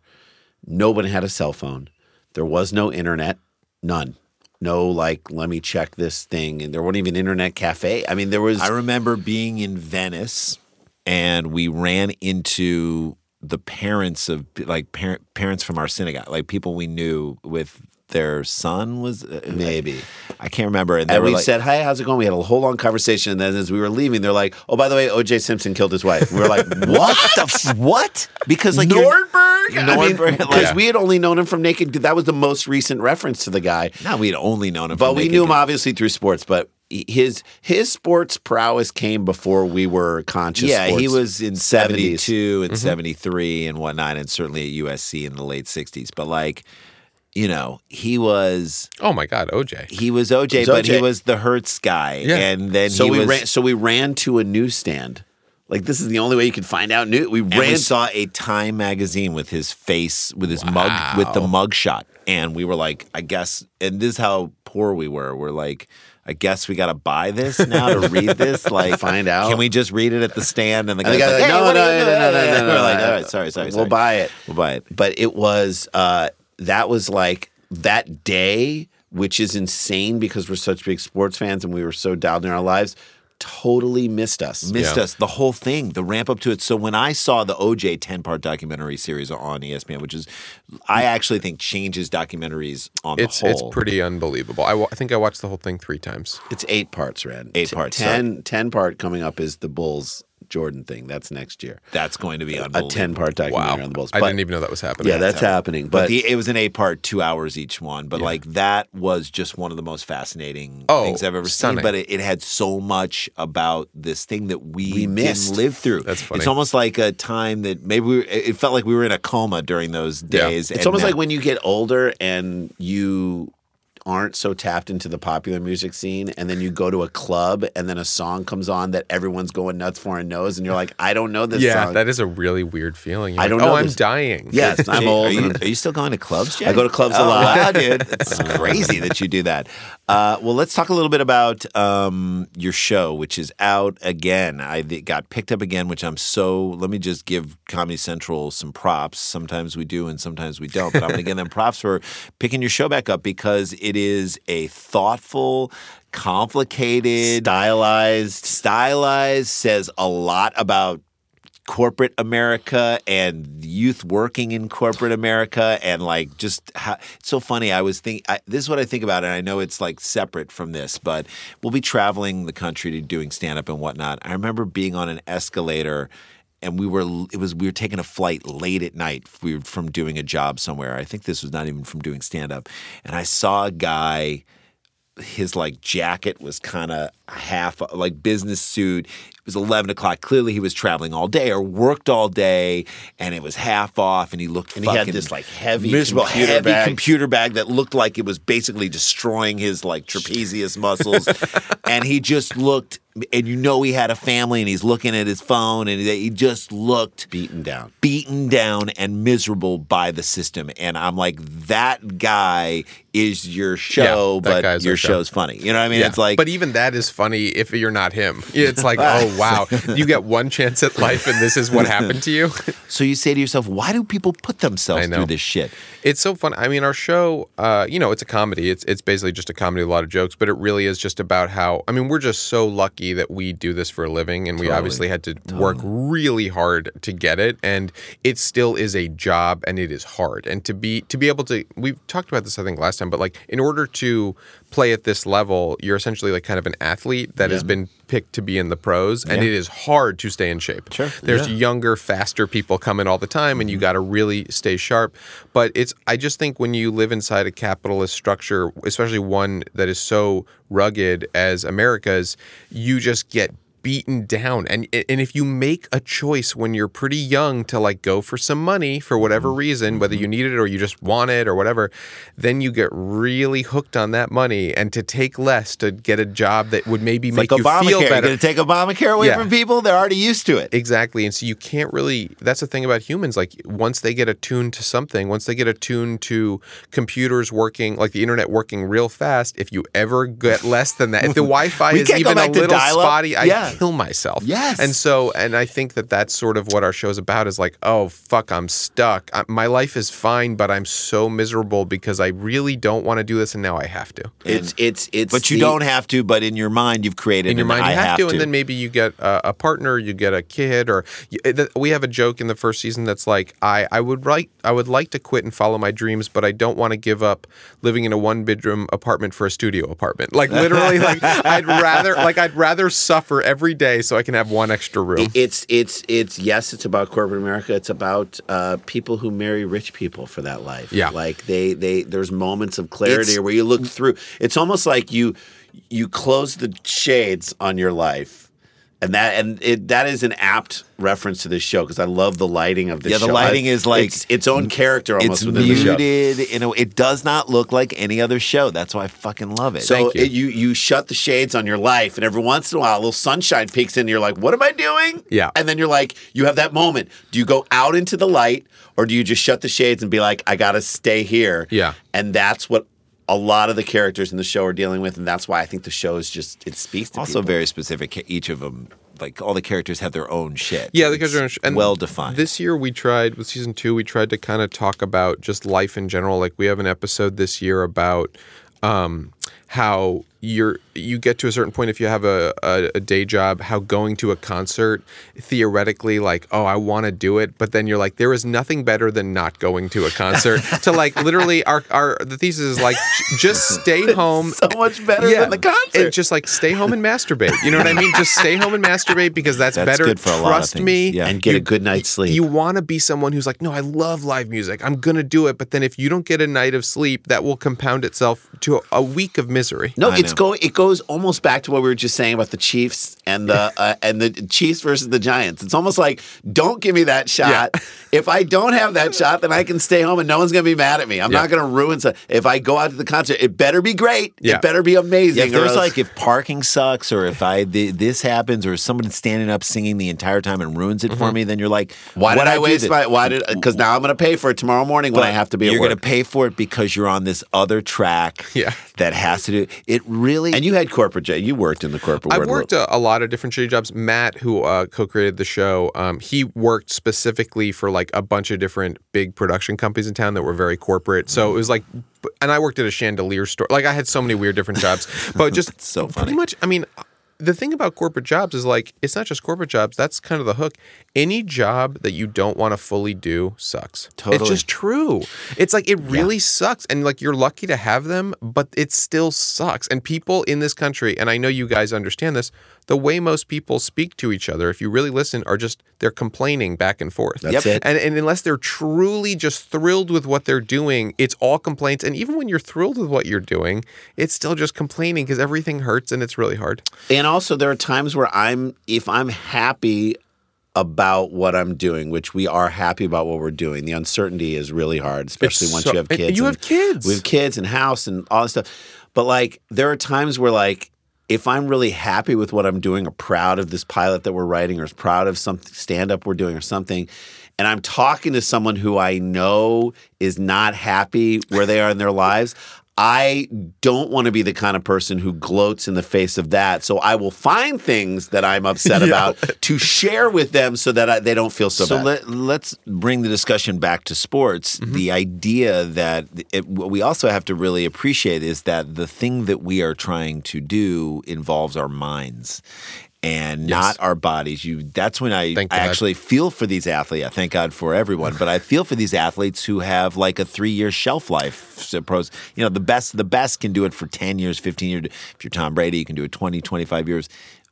Nobody had a cell phone. There was no internet. None. No, like let me check this thing, and there wasn't even internet cafe. I mean, there was. I remember being in Venice and we ran into the parents of like parent, parents from our synagogue, like people we knew with their son was uh, Maybe. I can't remember. And they and were we like, said, "Hi, how's it going?" We had a whole long conversation, and then as we were leaving, they're like, "Oh, by the way, O.J. Simpson killed his wife." We were like, "What the f- what?" Because like Nordberg, Nordberg, because like- we had only known him from Naked. That was the most recent reference to the guy. Now we'd only known him, But we Naked knew him obviously through sports. But his his sports prowess came before we were conscious. Yeah, he was in 70s. 72 Mm-hmm. and 73 and whatnot, and certainly at USC in the late 60s. But like, you know, he was Oh my God, OJ. he was OJ, was but he was the Hertz guy. Yeah. And then So he we was ran. So we ran to a newsstand. Like this is the only way you could find out new. We and ran. we saw a Time magazine with his face, with his mug, with the mug shot. And we were like, I guess, and this is how poor we were. We're like, I guess we got to buy this now to read this. Like, Find out. Can we just read it at the stand? And the guy's like, like, "Hey, no, no, no, doing?" no, no, no, no, We're like, all right, sorry, sorry, We'll buy it. We'll buy it. but it was uh, that was like that day, which is insane because we're such big sports fans and we were so dialed in our lives. Totally missed us. missed Yeah. us the whole thing the ramp up to it so when i saw the oj 10 part documentary series on espn which is i actually think changes documentaries on It's the whole. it's pretty unbelievable. I, think I watched the whole thing three times. It's eight parts, Ren. Eight T- parts, so- Ten, ten part coming up is the Bulls Jordan thing. That's next year. that's going to be A ten part documentary on the Bulls. I But- didn't even know that was happening. Yeah, that's happening. but, But, the, it was an eight part two hours each one but like that was just one of the most fascinating Oh, things i've ever stunning. seen but it, it had so much about this thing that we, We missed. didn't live through That's funny. it's almost like a time that maybe we were, it felt like we were in a coma during those Yeah. days it's and almost now- like when you get older and you aren't so tapped into the popular music scene and then you go to a club and then a song comes on that everyone's going nuts for and knows and you're like I don't know this yeah, song. that is a really weird feeling. You're I don't know. oh, know I'm dying. yes, I'm old. Are you, are you still going to clubs, Jay? I go to clubs a Oh, lot. Wow, dude. It's crazy that you do that. Uh, well, let's talk a little bit about um, your show, which is out again. I it got picked up again, which I'm so. Let me just give Comedy Central some props. Sometimes we do, and sometimes we don't. But I'm going to give them props for picking your show back up because it is a thoughtful, complicated, stylized stylized, says a lot about corporate America and youth working in corporate America and like just how, it's so funny. I was think I, this is what I think about, and I know it's like separate from this, but we'll be traveling the country to doing stand up and whatnot. I remember being on an escalator. And we were it was we were taking a flight late at night we were from doing a job somewhere. I think this was not even from doing stand up. And I saw a guy his like jacket was kind of half like business suit. It was eleven o'clock. Clearly, he was traveling all day or worked all day, and it was half off. And he looked And he had this, like, heavy miserable, computer heavy bag. computer bag that looked like it was basically destroying his like trapezius muscles. and he just looked, and you know he had a family, and he's looking at his phone, and he just looked beaten down. beaten down and miserable by the system. And I'm like, that guy is your show, Yeah, but your show. show's funny. You know what I mean? Yeah, It's like, but even that is funny if you're not him. It's like, oh wow, you get one chance at life, and this is what happened to you. so you say to yourself, why do people put themselves through this shit? It's so fun. I mean, our show, uh, you know, it's a comedy. It's it's basically just a comedy, a lot of jokes, but it really is just about how. I mean, we're just so lucky that we do this for a living, and we obviously had to work really hard to get it, and it still is a job, and it is hard. And to be to be able to, we've talked about this I think last time, but like in order to play at this level, you're essentially like kind of an athlete that has been picked to be in the pros, and it is hard to stay in shape. Sure. There's younger, faster people coming all the time, and you mm-hmm. got to really stay sharp. But it's, I just think when you live inside a capitalist structure, especially one that is so rugged as America's, you just get beaten down and and if you make a choice when you're pretty young to like go for some money for whatever mm-hmm. reason whether you mm-hmm. need it or you just want it or whatever then you get really hooked on that money and to take less to get a job that would maybe It's like make you Obamacare. feel You're better going to take Obamacare away Yeah. from people? They're already used to it. Exactly. And so you can't really that's the thing about humans like once they get attuned to something, once they get attuned to computers working like the internet working real fast, if you ever get less than that, if the Wi-Fi is even a little spotty, I Yeah. Kill myself. Yes. And so and I think that that's sort of what our show's about is like, oh fuck, I'm stuck. I, my life is fine, but I'm so miserable because I really don't want to do this and now I have to. It's it's it's. But you the- don't have to, but in your mind, you've created in your mind you have, to, to. and then maybe you get a, a partner you get a kid or you, eh, th- we have a joke in the first season that's like i i would like i would like to quit and follow my dreams but i don't want to give up living in a one bedroom apartment for a studio apartment like literally like i'd rather like i'd rather suffer every day so i can have one extra room It's it's it's yes, it's about corporate America. It's about uh, people who marry rich people for that life. Yeah. like they they there's moments of clarity It's- where you look through. It's almost like you you close the shades on your life, and that and it that is an apt reference to this show because I love the lighting of this. Yeah, the show. lighting I- is like- it's its own character almost it's within the show. muted. You know, it does not look like any other show. That's why I fucking love it. So Thank you. It, you you shut the shades on your life, and every once in a while, a little sunshine peeks in. And you're like, "What am I doing?" Yeah. And then you're like, you have that moment. Do you go out into the light, or do you just shut the shades and be like, "I got to stay here"? Yeah. And that's what a lot of the characters in the show are dealing with, and that's why I think the show is just it speaks to also people. very specific. Each of them, like all the characters, have their own shit. Yeah, the It's characters are and well defined. This year we tried with season two. We tried to kind of talk about just life in general. Like we have an episode this year about um, how you're you get to a certain point if you have a, a, a day job how going to a concert theoretically like oh i want to do it but then you're like there is nothing better than not going to a concert to like literally our, our the thesis is like just stay home so much better than the concert. and just like stay home and masturbate you know what i mean just stay home and masturbate because that's, That's better good for a lot of trust things. me Yeah. and get a good night's sleep. you want to be someone who's like, no, I love live music. I'm gonna do it. But then if you don't get a night of sleep, that will compound itself to a, a week of misery. No, I it's going. It goes almost back to what we were just saying about the Chiefs and the uh, and the Chiefs versus the Giants. It's almost like, don't give me that shot. If I don't have that shot, then I can stay home and no one's gonna be mad at me. I'm Yeah. not gonna ruin. So if I go out to the concert, it better be great. Yeah. It better be amazing. Yeah, if there's else- like if parking sucks or if I th- this happens or someone standing up singing the entire time and ruins it for me, then you're like, why did what'd I waste my? Why did? Because now I'm gonna pay for it tomorrow morning when I have to be. You're at work. going to pay for it because you're on this other track. Yeah. that has to do. It really. And you had corporate. j- You worked in the corporate world. I've world. worked a, a lot of different shitty jobs. Matt, who uh, co-created the show, um, he worked specifically for like a bunch of different big production companies in town that were very corporate. So it was like, and I worked at a chandelier store. Like I had so many weird different jobs, but just so Pretty much, I mean. The thing about corporate jobs is like it's not just corporate jobs. That's kind of the hook. Any job that you don't want to fully do sucks. Totally. It's just true. It's like it really sucks, and like you're lucky to have them, but it still sucks. And people in this country, and I know you guys understand this, the way most people speak to each other, if you really listen, are just they're complaining back and forth. That's it. And, and unless they're truly just thrilled with what they're doing, it's all complaints. And even when you're thrilled with what you're doing, it's still just complaining because everything hurts and it's really hard. And also, there are times where I'm, if I'm happy about what I'm doing, which we are happy about what we're doing, the uncertainty is really hard, especially It's once so- you have and kids. you have kids. We have kids and house and all this stuff. But like, there are times where like, if I'm really happy with what I'm doing or proud of this pilot that we're writing or proud of some stand up we're doing or something, and I'm talking to someone who I know is not happy where they are in their lives, I don't want to be the kind of person who gloats in the face of that. So I will find things that I'm upset about to share with them so that I, they don't feel so, So bad. let, let's bring the discussion back to sports. Mm-hmm. The idea that it, what we also have to really appreciate is that the thing that we are trying to do involves our minds and not our bodies. You that's when I, I actually feel for these athletes. I thank God for everyone, but I feel for these athletes who have like a 3-year shelf life. Suppose, you know, the best the best can do it for 10 years, 15 years. If you're Tom Brady, you can do it 20, 25 years.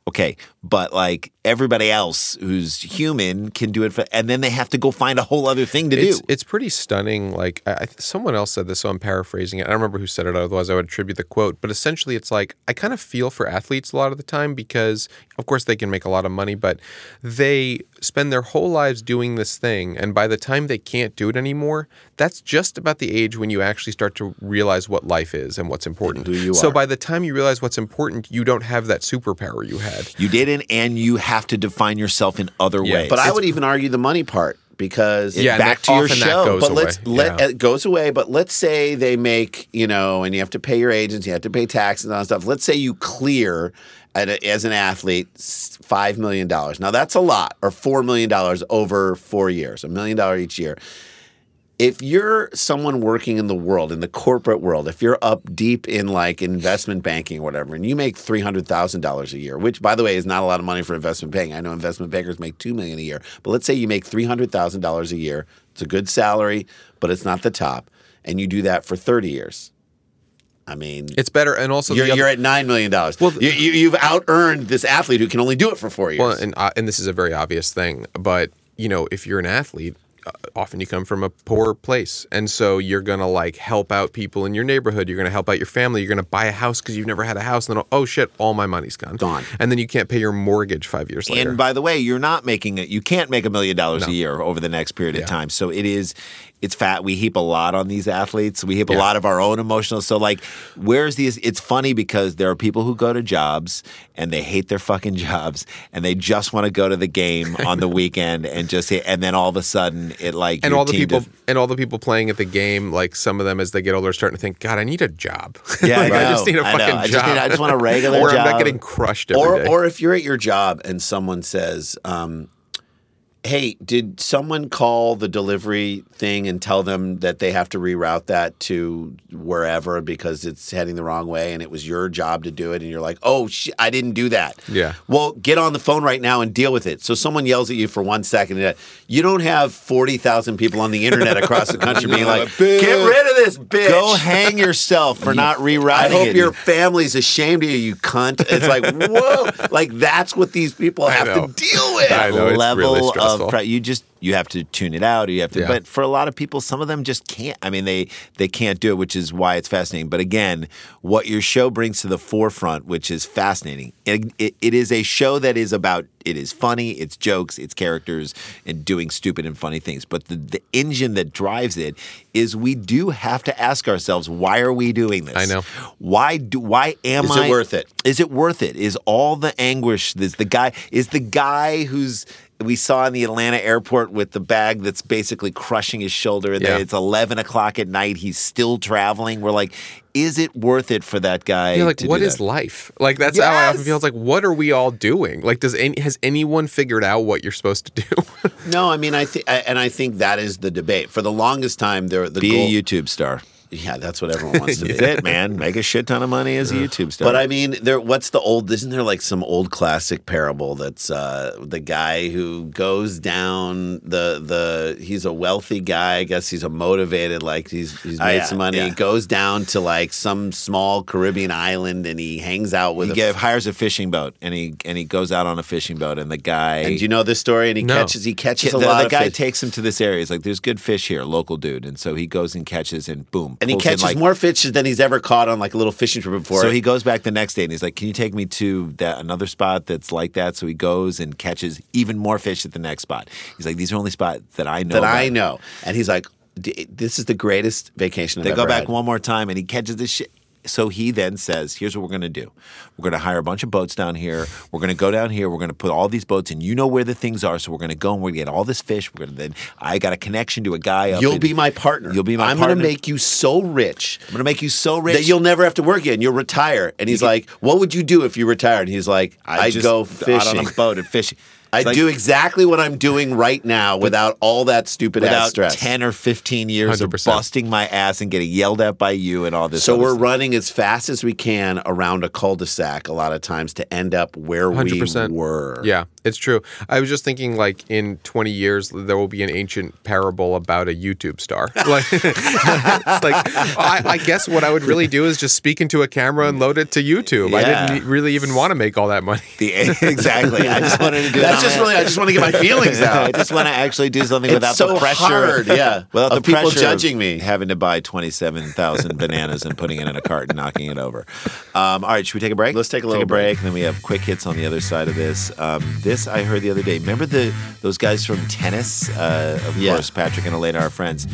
Okay, but like everybody else who's human can do it for, and then they have to go find a whole other thing to It's, do. it's pretty stunning. Like I- someone else said this, so I'm paraphrasing it. I don't remember who said it. Otherwise, I would attribute the quote. But essentially, it's like I kind of feel for athletes a lot of the time because, of course, they can make a lot of money, but they spend their whole lives doing this thing, and by the time they can't do it anymore, that's just about the age when you actually start to realize what life is and what's important. who you so are. by the time you realize what's important, you don't have that superpower you had. You didn't, and you have to define yourself in other Yeah, ways. But I would even argue the money part because Yeah, back to your show. but away. let's let Yeah. it goes away. But let's say they make you know, and you have to pay your agents, you have to pay taxes and all that stuff. Let's say you clear at a, as an athlete five million dollars. Now that's a lot, or four million dollars over four years, a million dollar each year. If you're someone working in the world, in the corporate world, if you're up deep in like investment banking or whatever, and you make three hundred thousand dollars a year, which by the way is not a lot of money for investment banking. I know investment bankers make two million a year, but let's say you make three hundred thousand dollars a year. It's a good salary, but it's not the top, and you do that for thirty years. I mean, It's better, and also you're, other- you're at nine million dollars. Well, you, you, you've out earned this athlete who can only do it for four years. Well, and uh, and this is a very obvious thing, but you know, if you're an athlete, Uh, often you come from a poor place, and so you're gonna like help out people in your neighborhood. You're gonna help out your family. You're gonna buy a house because you've never had a house, and then oh shit, all my money's gone, Gone. and then you can't pay your mortgage five years later. And by the way, you're not making it. You can't make a million dollars a year over the next period of time. So it is, it's fat. We heap a lot on these athletes. We heap a lot of our own emotional. So like, where's these? It's funny because there are people who go to jobs and they hate their fucking jobs and they just want to go to the game on the weekend and just and then all of a sudden it like and all the people just- and all the people playing at the game, like some of them as they get older, are starting to think, God, I need a job. Yeah, like, I I, just need a I fucking I just job. need- I just want a regular or I'm not getting crushed every day. or or if you're at your job and someone says, um, "Hey, did someone call the delivery thing and tell them that they have to reroute that to wherever because it's heading the wrong way and it was your job to do it?" And you're like, "Oh, sh- I didn't do that." Yeah. Well, get on the phone right now and deal with it. So someone yells at you for one second. and uh, You don't have forty thousand people on the internet across the country being like, "Get rid of this bitch." go hang yourself for not rerouting I hope it. your family's ashamed of you, you cunt. It's like, whoa, like that's what these people have to deal with. I know, it's level really of pre- you just you have to tune it out. Or you have to, Yeah. but for a lot of people, some of them just can't. I mean, they they can't do it, which is why it's fascinating. But again, what your show brings to the forefront, which is fascinating, it, it, it is a show that is about. It is funny, it's jokes, it's characters, and doing stupid and funny things. But the, the engine that drives it is we do have to ask ourselves, why are we doing this? I know. Why do why am Is it I worth it? is it worth it? Is all the anguish? Is the guy? Is the guy who's we saw in the Atlanta airport with the bag that's basically crushing his shoulder, and Yeah. then it's eleven o'clock at night. He's still traveling. We're like, is it worth it for that guy? You're like, what is that? life? Like that's how I often feel. It's like, what are we all doing? Like, does any has anyone figured out what you're supposed to do? No, I mean, I think, and I think that is the debate. For the longest time, there the Be goal, a YouTube star. Yeah, that's what everyone wants to That's do. it, man. Make a shit ton of money as a YouTube star. But I mean, there. What's the old? Isn't there like some old classic parable that's uh, the guy who goes down the the? He's a wealthy guy. I guess he's a motivated. Like he's he's Oh, made yeah, some money. yeah. He goes down to like some small Caribbean island and he hangs out with. he a gave, hires a fishing boat and he and he goes out on a fishing boat and the guy And do you know this story? And he No. catches he catches the, a lot the of guy fish. takes him to this area. He's like, "There's good fish here, local dude," and so he goes and catches and boom, and he in, catches like- more fish than he's ever caught on like a little fishing trip before. So he goes back the next day and he's like, "Can you take me to that another spot that's like that?" So he goes and catches even more fish at the next spot. He's like, "These are only spots that I know." that I know, and he's like, "D- "This is the greatest vacation." I've They go back had." one more time and he catches this shit. So he then says, "Here's what we're going to do. We're going to hire a bunch of boats down here. We're going to go down here. We're going to put all these boats, and you know where the things are. So we're going to go and we're going to get all this fish. We're going to then. I got a connection to a guy. Up You'll in- be my partner. You'll be my I'm partner. gonna make you so rich I'm going to make you so rich that you'll never have to work again. You'll retire. And he's like, "What would you do if you retired?" And he's like, "I'd just go out fishing. on a boat and fishing. I'd like- do exactly what I'm doing right now without all that stupid ass without stress." 10 or 15 years of 100%. busting my ass and getting yelled at by you and all this. so other we're stuff. running as fast as we can around a cul-de-sac a lot of times to end up where we 100%. were. Yeah, it's true. I was just thinking, like in 20 years, there will be an ancient parable about a YouTube star. Like, it's like I, I guess what I would really do is just speak into a camera and load it to YouTube. I didn't really even want to make all that money. The, exactly. I just wanted to do That's that. Just really. I just want to get my feelings out. I just want to actually do something It's without so the pressure. hard, yeah, without the people pressure judging me. having to buy twenty-seven thousand bananas and putting it in a cart and knocking it over. Um, all right, should we take a break? Let's take a little take a break, break. and then we have quick hits on the other side of this. Um, this I heard the other day. Remember the those guys from tennis? Uh, of Yeah. course, Patrick and Elena are friends.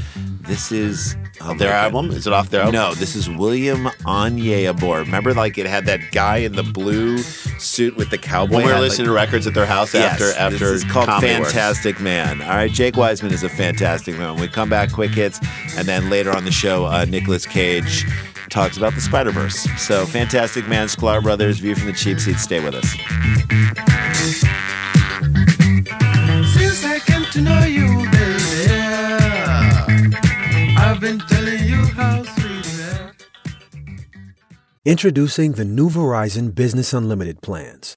This is oh Their album? Is it off their album? No, this is William Onyeabor. Remember, like it had that guy in the blue suit with the cowboy. When we were hat, like- listening to records at their house Yes, after after this is called Comedy Works. Fantastic Man. All right, Jake Weisman is a fantastic man. We come back, quick hits, and then later on the show, uh, Nicolas Cage talks about the Spider Verse. So, Fantastic Man, Sklar Brothers, View from the Cheap Seat. Stay with us. Since I came to know you, baby, I've been telling you how sweet it is. Introducing the new Verizon Business Unlimited plans.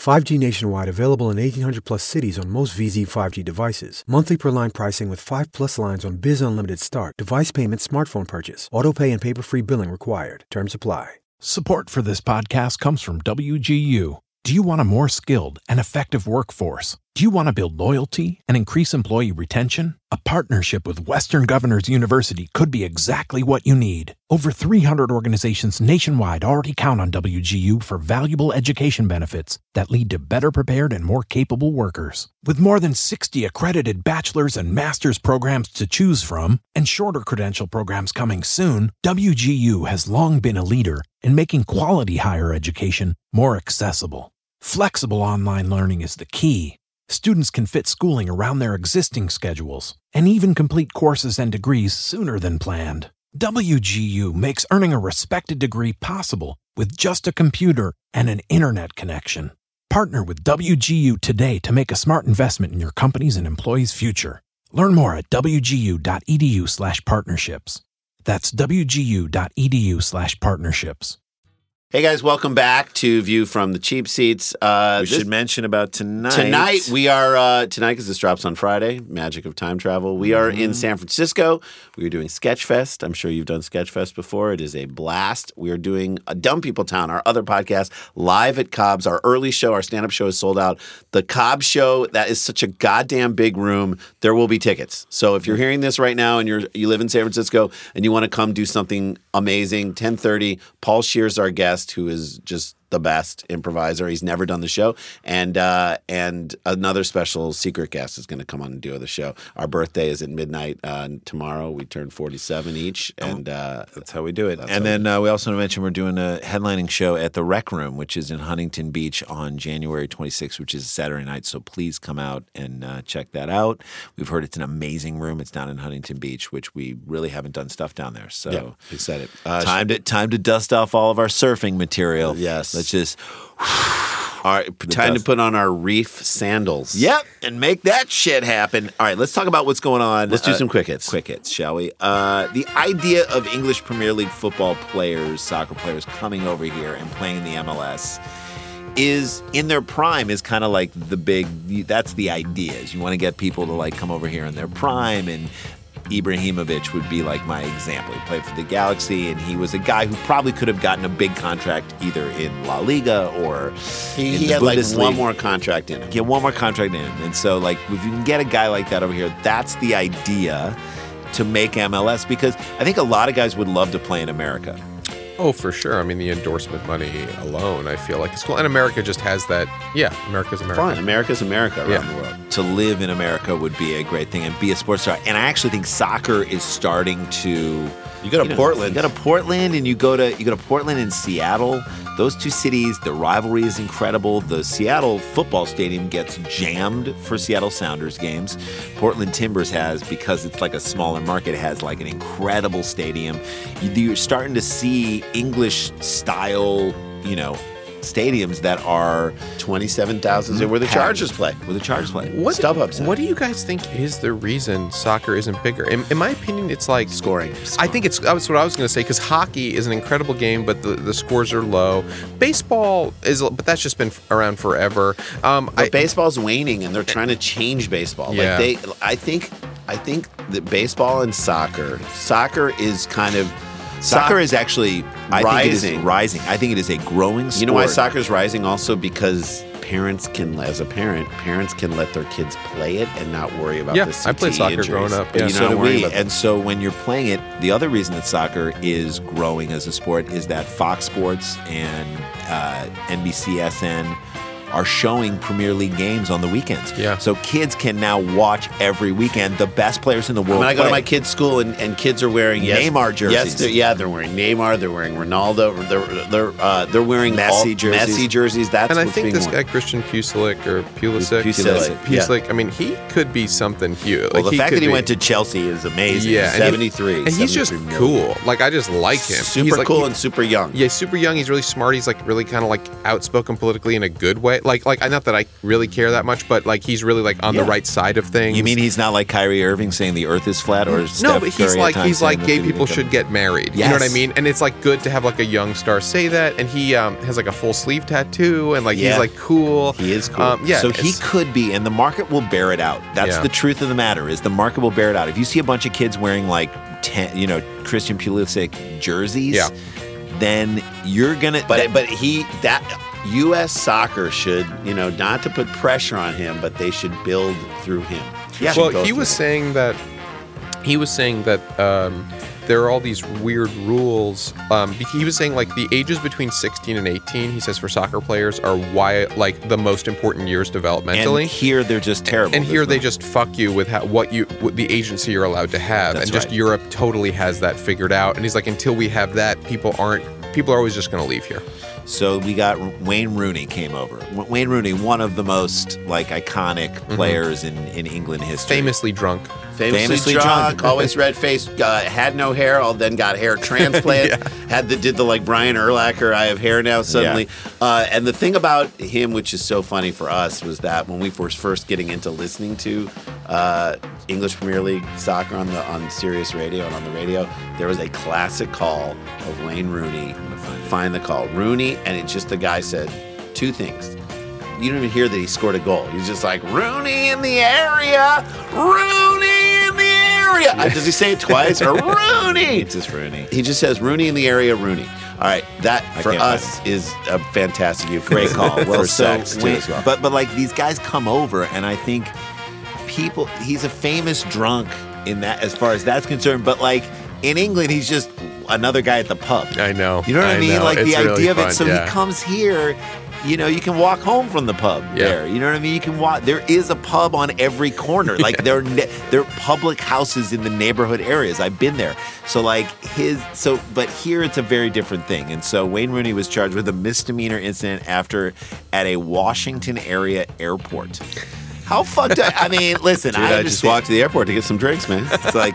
5G nationwide available in 1800 plus cities on most VZ 5G devices. Monthly per line pricing with 5 plus lines on Biz Unlimited Start. Device payment, smartphone purchase. Auto pay and paper free billing required. Terms apply. Support for this podcast comes from WGU. Do you want a more skilled and effective workforce? Do you want to build loyalty and increase employee retention? A partnership with Western Governors University could be exactly what you need. Over 300 organizations nationwide already count on WGU for valuable education benefits that lead to better prepared and more capable workers. With more than 60 accredited bachelor's and master's programs to choose from, and shorter credential programs coming soon, WGU has long been a leader in making quality higher education more accessible. Flexible online learning is the key. Students can fit schooling around their existing schedules and even complete courses and degrees sooner than planned. WGU makes earning a respected degree possible with just a computer and an internet connection. Partner with WGU today to make a smart investment in your company's and employees' future. Learn more at wgu.edu/partnerships. That's wgu.edu/partnerships. Hey guys, welcome back to View from the Cheap Seats. Uh, We this- should mention about tonight. Tonight we are uh, tonight because this drops on Friday. Magic of time travel. We are Mm-hmm. in San Francisco. We are doing Sketchfest. I'm sure you've done Sketchfest before. It is a blast. We are doing a Dumb People Town, our other podcast, live at Cobb's. Our early show, our stand-up show is sold out. The Cobb show that is such a goddamn big room. There will be tickets. So if you're hearing this right now and you're you live in San Francisco and you want to come do something amazing, 10:30. Paul Scheer's our guest, who is just the best improviser. He's never done the show, and uh, and another special secret guest is going to come on and do the show. Our birthday is at midnight uh, tomorrow. We turn forty seven each, and uh, That's how we do it. And then uh, we also want to mention we're doing a headlining show at the Rec Room, which is in Huntington Beach on January 26th, which is Saturday night. So please come out and uh, check that out. We've heard it's an amazing room. It's down in Huntington Beach, which we really haven't done stuff down there. So Yeah, excited. Uh, time to time to dust off all of our surfing material. Yes. let's just all right, time to put on our reef sandals. Yep, and make that shit happen. All right, let's talk about what's going on. Let's do Uh, some quick hits. Quick hits, shall we? Uh, the idea of English Premier League football players, soccer players, coming over here and playing the MLS is in their prime is kind of like the big. That's the idea. Is you want to get people to like come over here in their prime and. Ibrahimovic would be like my example. He played for the Galaxy, and he was a guy who probably could have gotten a big contract either in La Liga or He, he had like one more contract in him. get one more contract in. And so, like, if you can get a guy like that over here, that's the idea to make MLS because I think a lot of guys would love to play in America. Oh, for sure. I mean, the endorsement money alone, I feel like it's cool. And America just has that. Yeah, America's America. Fine, America's America around Yeah. the world. To live in America would be a great thing and be a sports star. And I actually think soccer is starting to. You go to know, Portland. You go to Portland, and you go to you go to Portland and Seattle. Those two cities, the rivalry is incredible. The Seattle football stadium gets jammed for Seattle Sounders games. Portland Timbers has because it's like a smaller market has like an incredible stadium. You're starting to see English style, you know, stadiums that are 27,000 where the. Chargers play. Where the Chargers play. What, StubHub Center. what do you guys think is the reason soccer isn't bigger? In, in my opinion, it's like Scoring. I think it's that's what I was going to say because hockey is an incredible game, but the, the scores are low. Baseball is, but that's just been around forever. Um, But I, baseball's waning, and they're trying to change baseball. Yeah. Like they, I think, I think that baseball and soccer, soccer is kind of Soccer is actually I think it is Rising. rising. I think it is a growing sport. You know why soccer is rising? Also because parents can, as a parent, parents can let their kids play it and not worry about Yeah, the CTE I played soccer injuries. growing up, yeah. you so know, do worry we. And so when you're playing it, the other reason that soccer is growing as a sport is that Fox Sports and uh, NBCSN are showing Premier League games on the weekends. Yeah. So kids can now watch every weekend the best players in the world. When I go to my kids' school and, and kids are wearing yes, Neymar jerseys. Yes, they're, yeah, they're wearing Neymar. They're wearing Ronaldo. They're they're uh, they're wearing Messi all- jerseys. Messi jerseys. That's and I think being this worn. guy Christian Pulisic or Pulisic, Pulisic, yeah. I mean, he could be something huge. well, like, the fact could that he be- went to Chelsea is amazing. Yeah, and he- 73, and he's just 73 million. cool. Like I just like him. super he's like, cool he- and super young. Yeah, super young. He's really smart. He's like really kind of like outspoken politically in a good way. Like like I not that I really care that much, but like he's really like on Yeah. the right side of things. You mean he's not like Kyrie Irving saying the Earth is flat, or no, Steph but he's Curry like he's like gay people should get married. You know what I mean? And it's like good to have like a young star say that. And he um, has like a full sleeve tattoo, and like Yeah. he's like cool. He is cool. Um, yeah. so he could be, and the market will bear it out. That's Yeah. the truth of the matter. Is the market will bear it out. If you see a bunch of kids wearing like ten, you know, Christian Pulisic jerseys, Yeah. then you're gonna. But that- but he that U.S. soccer should you know not to put pressure on him, but they should build through him. Yeah. Well, he was him. saying that he was saying that um, there are all these weird rules. Um, he was saying like the ages between 16 and 18. He says for soccer players are why like the most important years developmentally. and here they're just terrible. and here they no- just fuck you with how, what you what the agency you're allowed to have, That's and just right. Europe totally has that figured out. And he's like, until we have that, people aren't people are always just going to leave here. So we got Wayne Rooney came over. Wayne Rooney, one of the most like iconic players in, in England history. Famously drunk. Famously, famously drunk, drunk. always red faced, uh, had no hair, all then got hair transplant, had the did the like Brian Urlacher, I have hair now suddenly. Uh, and the thing about him, which is so funny for us, was that when we were first getting into listening to uh, English Premier League soccer on the on Sirius Radio and on the radio, there was a classic call of Wayne Rooney. Find the call, Rooney, and it's just the guy said two things. You didn't even hear that he scored a goal. He's just like Rooney in the area, Rooney in the area. Uh, Does he say it twice or Rooney? It's just Rooney. He just says Rooney in the area, Rooney. All right, that I for us is a fantastic Great call. Well, for so sex too as well. but but like these guys come over, and I think people. He's a famous drunk in that, as far as that's concerned. But like in England, he's just another guy at the pub. I know. You know what I, I mean? know. Like the It's really idea of it. fun, So yeah. he comes here. You know, you can walk home from the pub Yeah. there. You know what I mean? You can walk. There is a pub on every corner. Like they're ne- they're public houses in the neighborhood areas. I've been there. So like his so, but here it's a very different thing. And so Wayne Rooney was charged with a misdemeanor incident after at a Washington area airport. How fucked up? I mean, listen, Dude, I, I, just understand- walked to the airport to get some drinks, man. it's like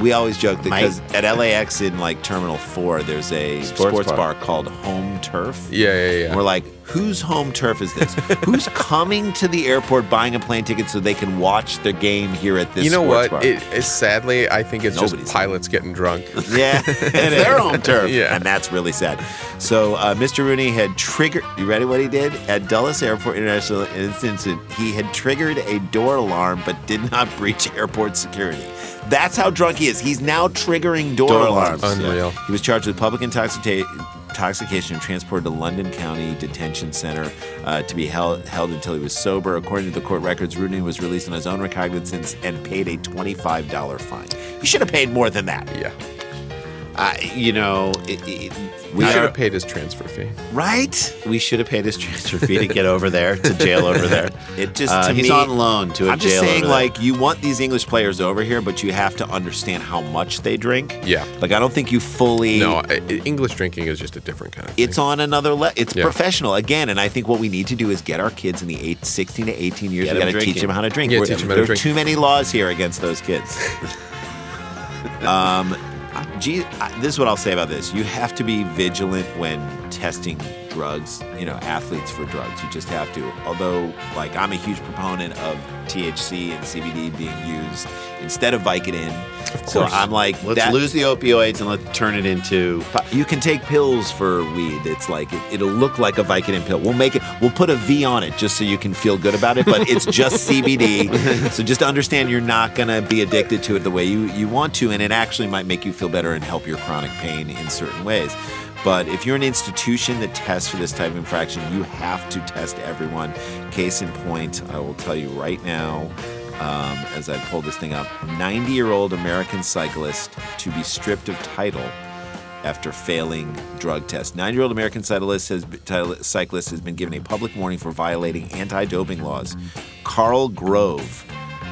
we always joke that because at LAX in like Terminal Four, there's a sports, Sports bar. bar. called Home Turf. Yeah, yeah, yeah. And we're like, whose home turf is this? Who's coming to the airport buying a plane ticket so they can watch the game here at this? you know sports what? Bar? It, it's sadly, I think it's Nobody's- just pilots getting drunk. Yeah, it's their home turf. Yeah. And that's really sad. So uh, Mr. Rooney had triggered, you ready what he did? At Dulles Airport International Incident, he had triggered a door alarm but did not breach airport security. That's how drunk he is. He's now triggering door, Door alarms. alarms, Unreal. He was charged with public intoxica- intoxication and transported to Loudoun County Detention Center uh, to be held, held until he was sober. According to the court records, Rooney was released on his own recognizance and paid a $25 fine. He should have paid more than that. Yeah. I, you know, it, it, We we should have paid his transfer fee. Right? we should have paid his transfer fee to get over there to jail over there. It just Uh, to he's me, on loan to a I'm just jail saying, over there. like, you want these English players over here, but you have to understand how much they drink. Yeah. Like, I don't think you fully. No, I- I- English drinking is just a different kind of thing. It's on another level. It's Yeah. professional again, and I think what we need to do is get our kids in the eight, 16 to 18 years. Get we got to teach them how to drink. Yeah, We're- teach them how to drink. there are too many laws here against those kids. um, gee, I- this is what I'll say about this: you have to be vigilant when testing drugs. You know, athletes for drugs. You just have to. Although, like, I'm a huge proponent of THC and CBD being used instead of Vicodin. Of So. I'm like, Let's that- lose the opioids and let's turn it into. you can take pills for weed. It's like it, it'll look like a Vicodin pill. We'll make it. We'll put a V on it just so you can feel good about it. But it's just CBD. So just understand you're not gonna be addicted to it the way you you want to, and it actually might make you feel better and help your chronic pain in certain ways. But if you're an institution that tests for this type of infraction, you have to test everyone. Case in point, I will tell you right now um, as I pull this thing up 90 year old American cyclist to be stripped of title after failing drug test. Nine year old American cyclist has, cyclist has been given a public warning for violating anti doping laws. Carl Grove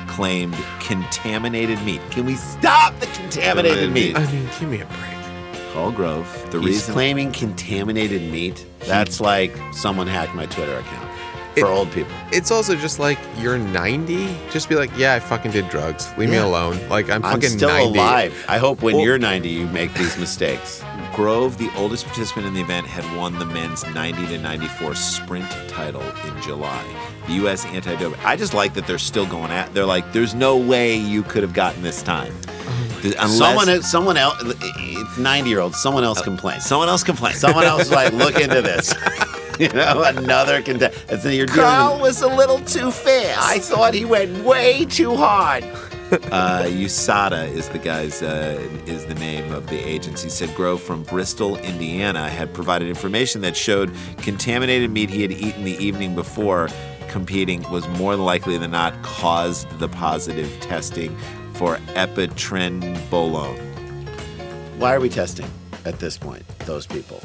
claimed contaminated meat. Can we stop the contaminated meat? I mean, give me a break. Carl Grove. The He's reason claiming contaminated meat. That's like someone hacked my Twitter account for It- old people. It's also just like you're 90. Just be like, yeah, I fucking did drugs. Leave me Yeah. alone. Like I'm, I'm fucking still 90. alive. I hope when Well- you're 90, you make these mistakes. Grove, the oldest participant in the event, had won the men's 90 to 94 sprint title in July. The U.S. anti-doping. I just like that they're still going at. They're like, there's no way you could have gotten this time. Unless someone, someone else, it's 90 year old Someone else complains. someone else complained. Someone else is like, look into this. you know, another contest. And so you're dealing Carl was a little too fast. I thought he went way too hard. uh, USADA is the guy's uh, is the name of the agency. Said Grove from Bristol, Indiana, had provided information that showed contaminated meat he had eaten the evening before competing was more likely than not caused the positive testing for epitrenbolone. Why are we testing at this point? Those people.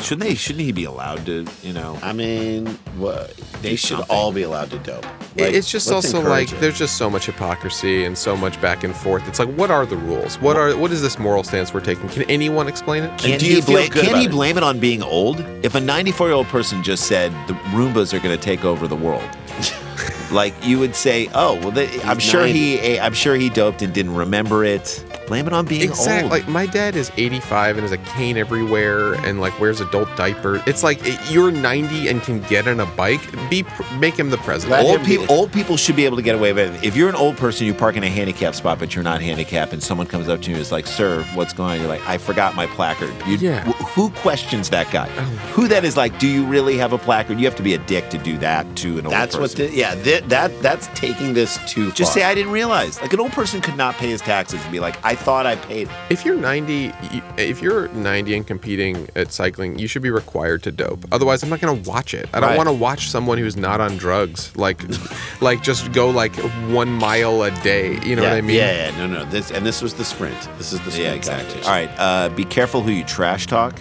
Shouldn't they? Shouldn't he be allowed to? You know. I mean, what, they Do should something. all be allowed to dope. Like, it's just let's also encourage like it. there's just so much hypocrisy and so much back and forth. It's like, what are the rules? What are what is this moral stance we're taking? Can anyone explain it? Can do he, you feel blame, good can about he it? blame it on being old? If a 94 year old person just said the Roombas are going to take over the world, like you would say, oh well, they, I'm sure he, I'm sure he doped and didn't remember it. Blame it on being Exactly. old. Like my dad is 85 and has a cane everywhere and like wears adult diapers. It's like it- you're 90 and can get on a bike. Be make him the president. Old people, old people should be able to get away with it. If you're an old person, you park in a handicap spot, but you're not handicapped, and someone comes up to you and is like, "Sir, what's going on?" You're like, "I forgot my placard." You, Yeah. wh- Who questions that guy? Oh. Who that is like? Do you really have a placard? You have to be a dick to do that to an old person. That's what. person. The, yeah, this it, that that's taking this too far. Just say I didn't realize. Like an old person could not pay his taxes and be like, I thought I paid. If you're 90, if you're 90 and competing at cycling, you should be required to dope. Otherwise, I'm not going to watch it. I don't Right. want to watch someone who's not on drugs, like, like just go like one mile a day. You know yeah, what I mean? Yeah, yeah, no, no. This and this was the sprint. This is the sprint Yeah, exactly. All right. Uh, be careful who you trash talk.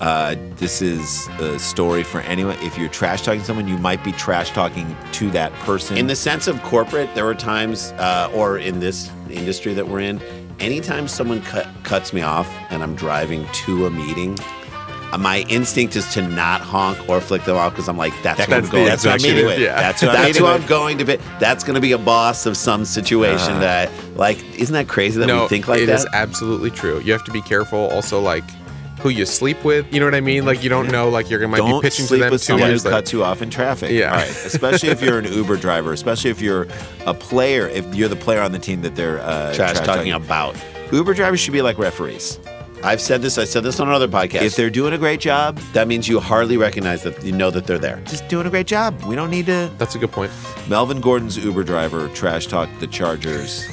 Uh, this is a story for anyone. If you're trash talking someone, you might be trash talking to that person. In the sense of corporate, there were times, uh, or in this industry that we're in, anytime someone cut, cuts me off and I'm driving to a meeting, uh, my instinct is to not honk or flick them off because I'm like, that's, That's what I'm going. That's what I'm meeting with. yeah. That's, what That's who I'm going to be. That's going to be a boss of some situation Uh-huh. that, like, isn't that crazy that no, we think like it that? is absolutely true. You have to be careful. Also, like who you sleep with. You know what I mean? Like you don't know. Like you're gonna might Don't be pitching to sleep them with two someone who years later. cuts you off in traffic. Yeah. All right. Especially if you're an Uber driver. Especially if you're a player. If you're the player on the team that they're uh, trash trash talking about. Uber drivers should be like referees. I've said this. I said this on another podcast. If they're doing a great job, that means you hardly recognize that you know that they're there. just doing a great job. We don't need to. That's a good point. Melvin Gordon's Uber driver trash talked the Chargers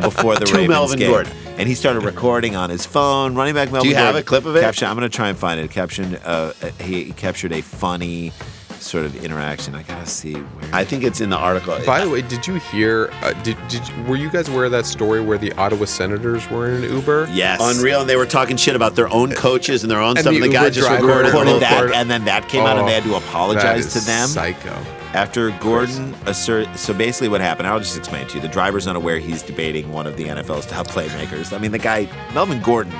before the To Ravens Melvin game. Gordon. And he started recording on his phone. Running back Melvin. you have Gordon a clip of it? Caption. I'm going to try and find it. Caption. Uh, he, he captured a funny sort of interaction. I gotta see where. I think it's in the article. By the way, did you hear? Uh, did did were you guys aware of that story where the Ottawa Senators were in an Uber? yes. Unreal, and they were talking shit about their own coaches and their own And stuff. the And the guy just recorded, recorded that, and then that came out, and they had to apologize that to them. Psycho. After Gordon uh, assert, so basically what happened, I'll just explain to you. The driver's unaware he's debating one of the NFL's top playmakers. I mean, the guy, Melvin Gordon,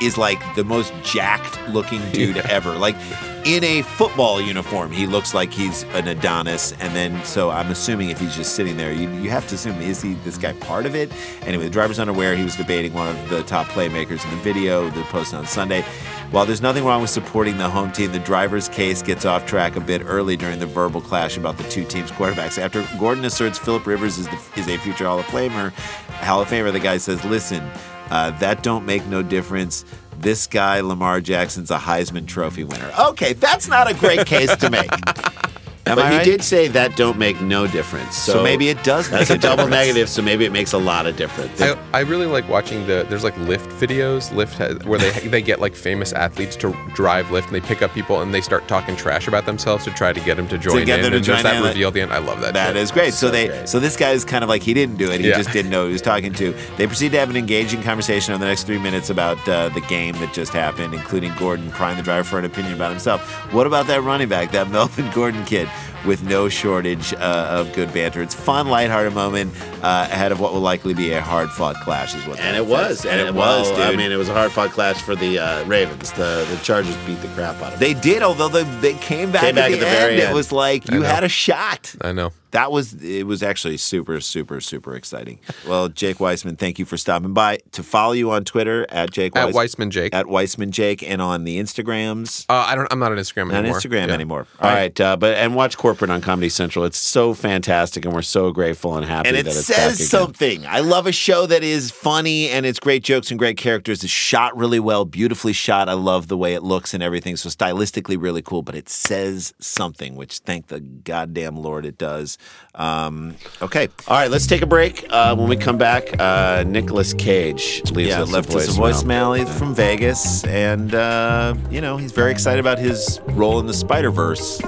is like the most jacked looking dude ever. Like in a football uniform, he looks like he's an Adonis. And then, so I'm assuming if he's just sitting there, you, you have to assume, is he this guy part of it? Anyway, the driver's unaware he was debating one of the top playmakers in the video that posted on Sunday. While there's nothing wrong with supporting the home team, the driver's case gets off track a bit early during the verbal clash about the two teams' quarterbacks. After Gordon asserts Philip Rivers is, the, is a future Hall of Famer, Hall of Famer, the guy says, "Listen, uh, that don't make no difference." This guy, Lamar Jackson's a Heisman Trophy winner. Okay, that's not a great case to make. Am but I he right? did say that don't make no difference. So, So maybe it does That's make a a double negative. So maybe it makes a lot of difference. I, I really like watching the there's like Lyft videos. Lyft has, where they they get like famous athletes to drive Lyft and they pick up people and they start talking trash about themselves to try to get them to join get in. them to and join there's that in. reveal at the end. I love that. That shit. is great. So, So they, great. so this guy is kind of like he didn't do it. He Yeah. just didn't know who he was talking to. They proceed to have an engaging conversation over the next three minutes about uh, the game that just happened, including Gordon prying the driver for an opinion about himself. What about that running back, that Melvin Gordon kid? With no shortage uh, of good banter. It's fun, lighthearted moment uh, ahead of what will likely be a hard-fought clash, is what. and it was, is. and it well, was, dude. I mean, it was a hard fought clash for the uh, Ravens. The the Chargers beat the crap out of them. they did, although they, they came back, Came back at, at the the very end. It was like you had a shot. I know. That was it was actually super super super exciting. Well, Jake Weisman, thank you for stopping by. To follow you on Twitter at Jake At Weisman Jake. at Weisman Jake and on the Instagrams. Uh, I don't. I'm not on Instagram Not anymore. Instagram Yeah. anymore. All right, uh, but and watch corporate on Comedy Central. It's so fantastic, and we're so grateful and happy And it that it's back again. says something. I love a show that is funny and it's great jokes and great characters. It's shot really well, beautifully shot. I love the way it looks and everything. So stylistically really cool, but it says something, which thank the goddamn Lord it does. Um, okay. All right, let's take a break. Uh, when we come back, uh, Nicolas Cage leaves yeah, us left us a voicemail. He's from Vegas, and uh, you know he's very excited about his role in the Spider Verse,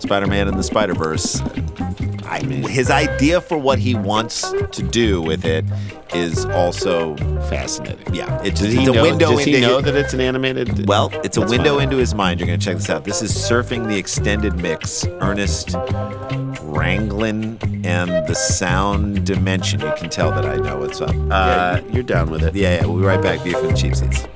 Spider Man in the Spider Verse. I his idea for what he wants to do with it is also fascinating. Yeah, it's, Does it's a know, window does he into know that it's an animated? well, it's a window into his mind. You're going to check this out. This is Surfing the Extended Mix, Ernest Ranglin and the Sound Dimension. You can tell that I know what's up. Uh, you're down with it. Yeah, yeah. We'll be right back. View from the cheap seats.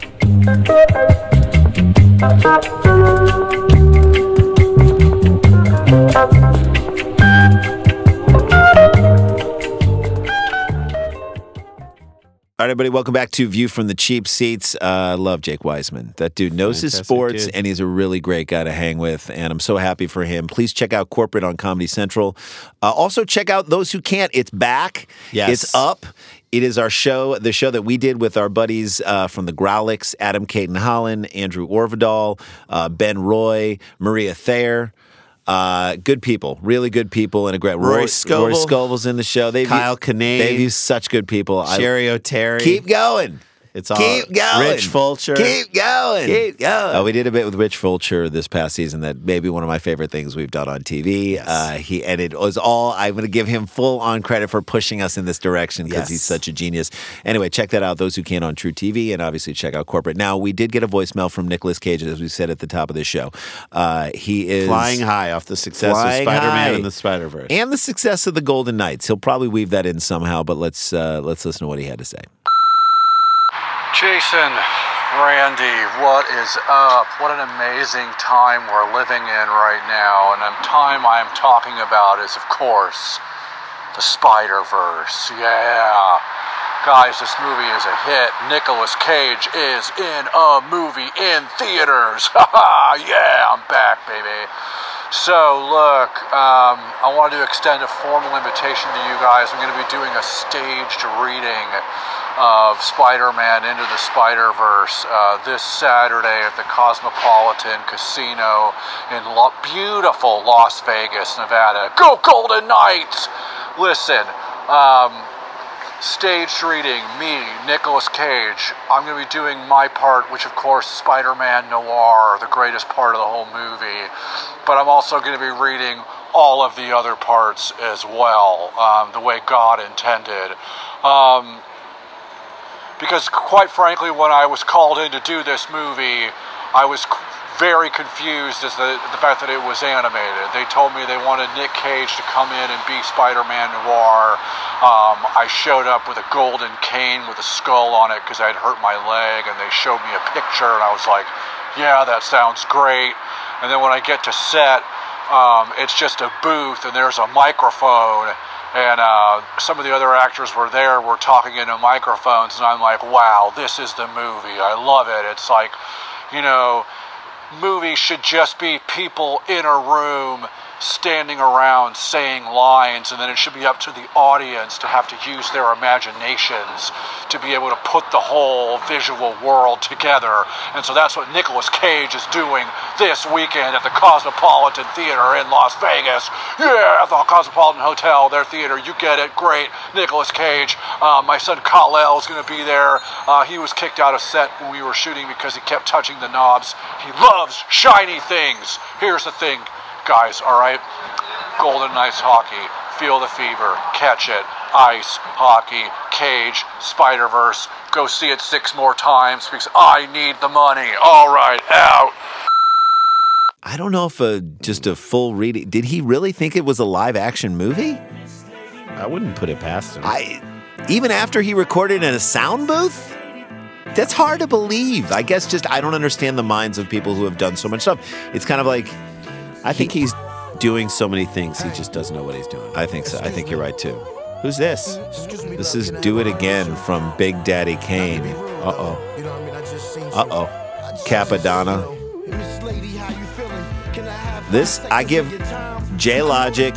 All right, everybody, welcome back to View from the Cheap Seats. Uh, I love Jake Weisman. That dude knows his sports, dude. and he's a really great guy to hang with. And I'm so happy for him. Please check out Corporate on Comedy Central. Uh, also, check out Those Who Can't. It's back. Yes. It's up. It is our show, the show that we did with our buddies uh, from the Grawlix, Adam Cayton-Holland, Andrew Orvedahl, uh, Ben Roy, Maria Thayer. Uh, good people, really good people, and a great Roy Roy, Scovel. Rory Scovel's in the show. They've Kyle Kinane. They've used such good people. Cheri Oteri. keep going. It's all Keep going. Rich Fulcher. Keep going. Keep going. Uh, we did a bit with Rich Fulcher this past season. That maybe one of my favorite things we've done on TV. Uh, he and it was all. I'm going to give him full on credit for pushing us in this direction because Yes. he's such a genius. Anyway, check that out. Those who can on truTV, and obviously check out Corporate. Now we did get a voicemail from Nicolas Cage, as we said at the top of the show. Uh, he is flying high off the success of Spider-Man and the Spider-Verse. and the success of the Golden Knights. He'll probably weave that in somehow. But let's uh, let's listen to what he had to say. Jason, Randy, what is up? What an amazing time we're living in right now. And the time I'm talking about is, of course, the Spider Verse. Yeah. Guys, this movie is a hit. Nicolas Cage is in a movie in theaters. Yeah, I'm back, baby. So, look, um, I wanted to extend a formal invitation to you guys. I'm going to be doing a staged reading of Spider Man Into the Spider Verse uh, this Saturday at the Cosmopolitan Casino in lo- beautiful Las Vegas, Nevada. Go Golden Knights! Listen, um, staged reading, me, Nicolas Cage. I'm going to be doing my part, which of course, Spider-Man Noir, the greatest part of the whole movie. But I'm also going to be reading all of the other parts as well, um, the way God intended. Um, because quite frankly, when I was called in to do this movie, I was very confused as the the fact that it was animated. They told me they wanted Nick Cage to come in and be Spider-Man Noir. Um, I showed up with a golden cane with a skull on it because I'd hurt my leg, and they showed me a picture, and I was like, "Yeah, that sounds great." And then when I get to set, um, it's just a booth, and there's a microphone and uh, some of the other actors were there were talking into microphones and i'm like wow this is the movie. I love it. It's like you know movies should just be people in a room standing around saying lines and then it should be up to the audience to have to use their imaginations to be able to put the whole visual world together. And so that's what Nicolas Cage is doing this weekend at the Cosmopolitan Theater in Las Vegas. Yeah at the Cosmopolitan Hotel their theater. You get it. Great. Nicolas Cage. Uh, my son Kal-El is going to be there. Uh, he was kicked out of set when we were shooting because he kept touching the knobs. He loves shiny things. Here's the thing guys, all right? Golden Knights hockey, feel the fever, catch it, ice, hockey, cage, Spider Verse. Go see it six more times because I need the money. All right, out. I don't know if a, just a full reading. Did he really think it was a live action movie? I wouldn't put it past him. I even after he recorded in a sound booth. That's hard to believe. I guess just I don't understand the minds of people who have done so much stuff. It's kind of like I think he's doing so many things he just doesn't know what he's doing. I think so. I think you're right too. Who's this? This is "Do It Again" from Big Daddy Kane. Uh oh. Uh oh. Cappadonna. This I give J Logic,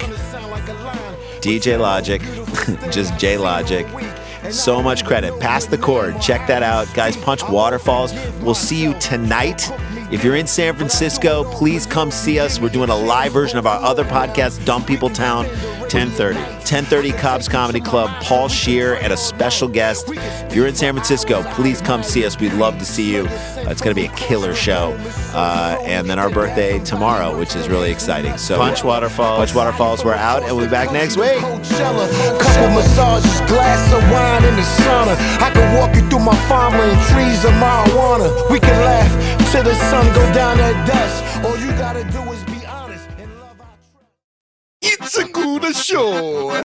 DJ Logic, just J Logic. So much credit. Pass the cord. Check that out. Guys, Punch Waterfalls. We'll see you tonight. If you're in San Francisco, please come see us. We're doing a live version of our other podcast, Dumb People Town. 10:30. 10:30 Cobb's Comedy Club. Paul Scheer and a special guest. If you're in San Francisco, please come see us. We'd love to see you. Uh, it's going to be a killer show. Uh, and then our birthday tomorrow, which is really exciting. So Punch Waterfalls. Punch Waterfalls. We're out, and we'll be back next week. Couple massages, glass of wine in the sauna. I can walk you through my farmland, trees of marijuana. We can laugh till the sun go down at dusk. All you gotta do is be honest. It's a good show.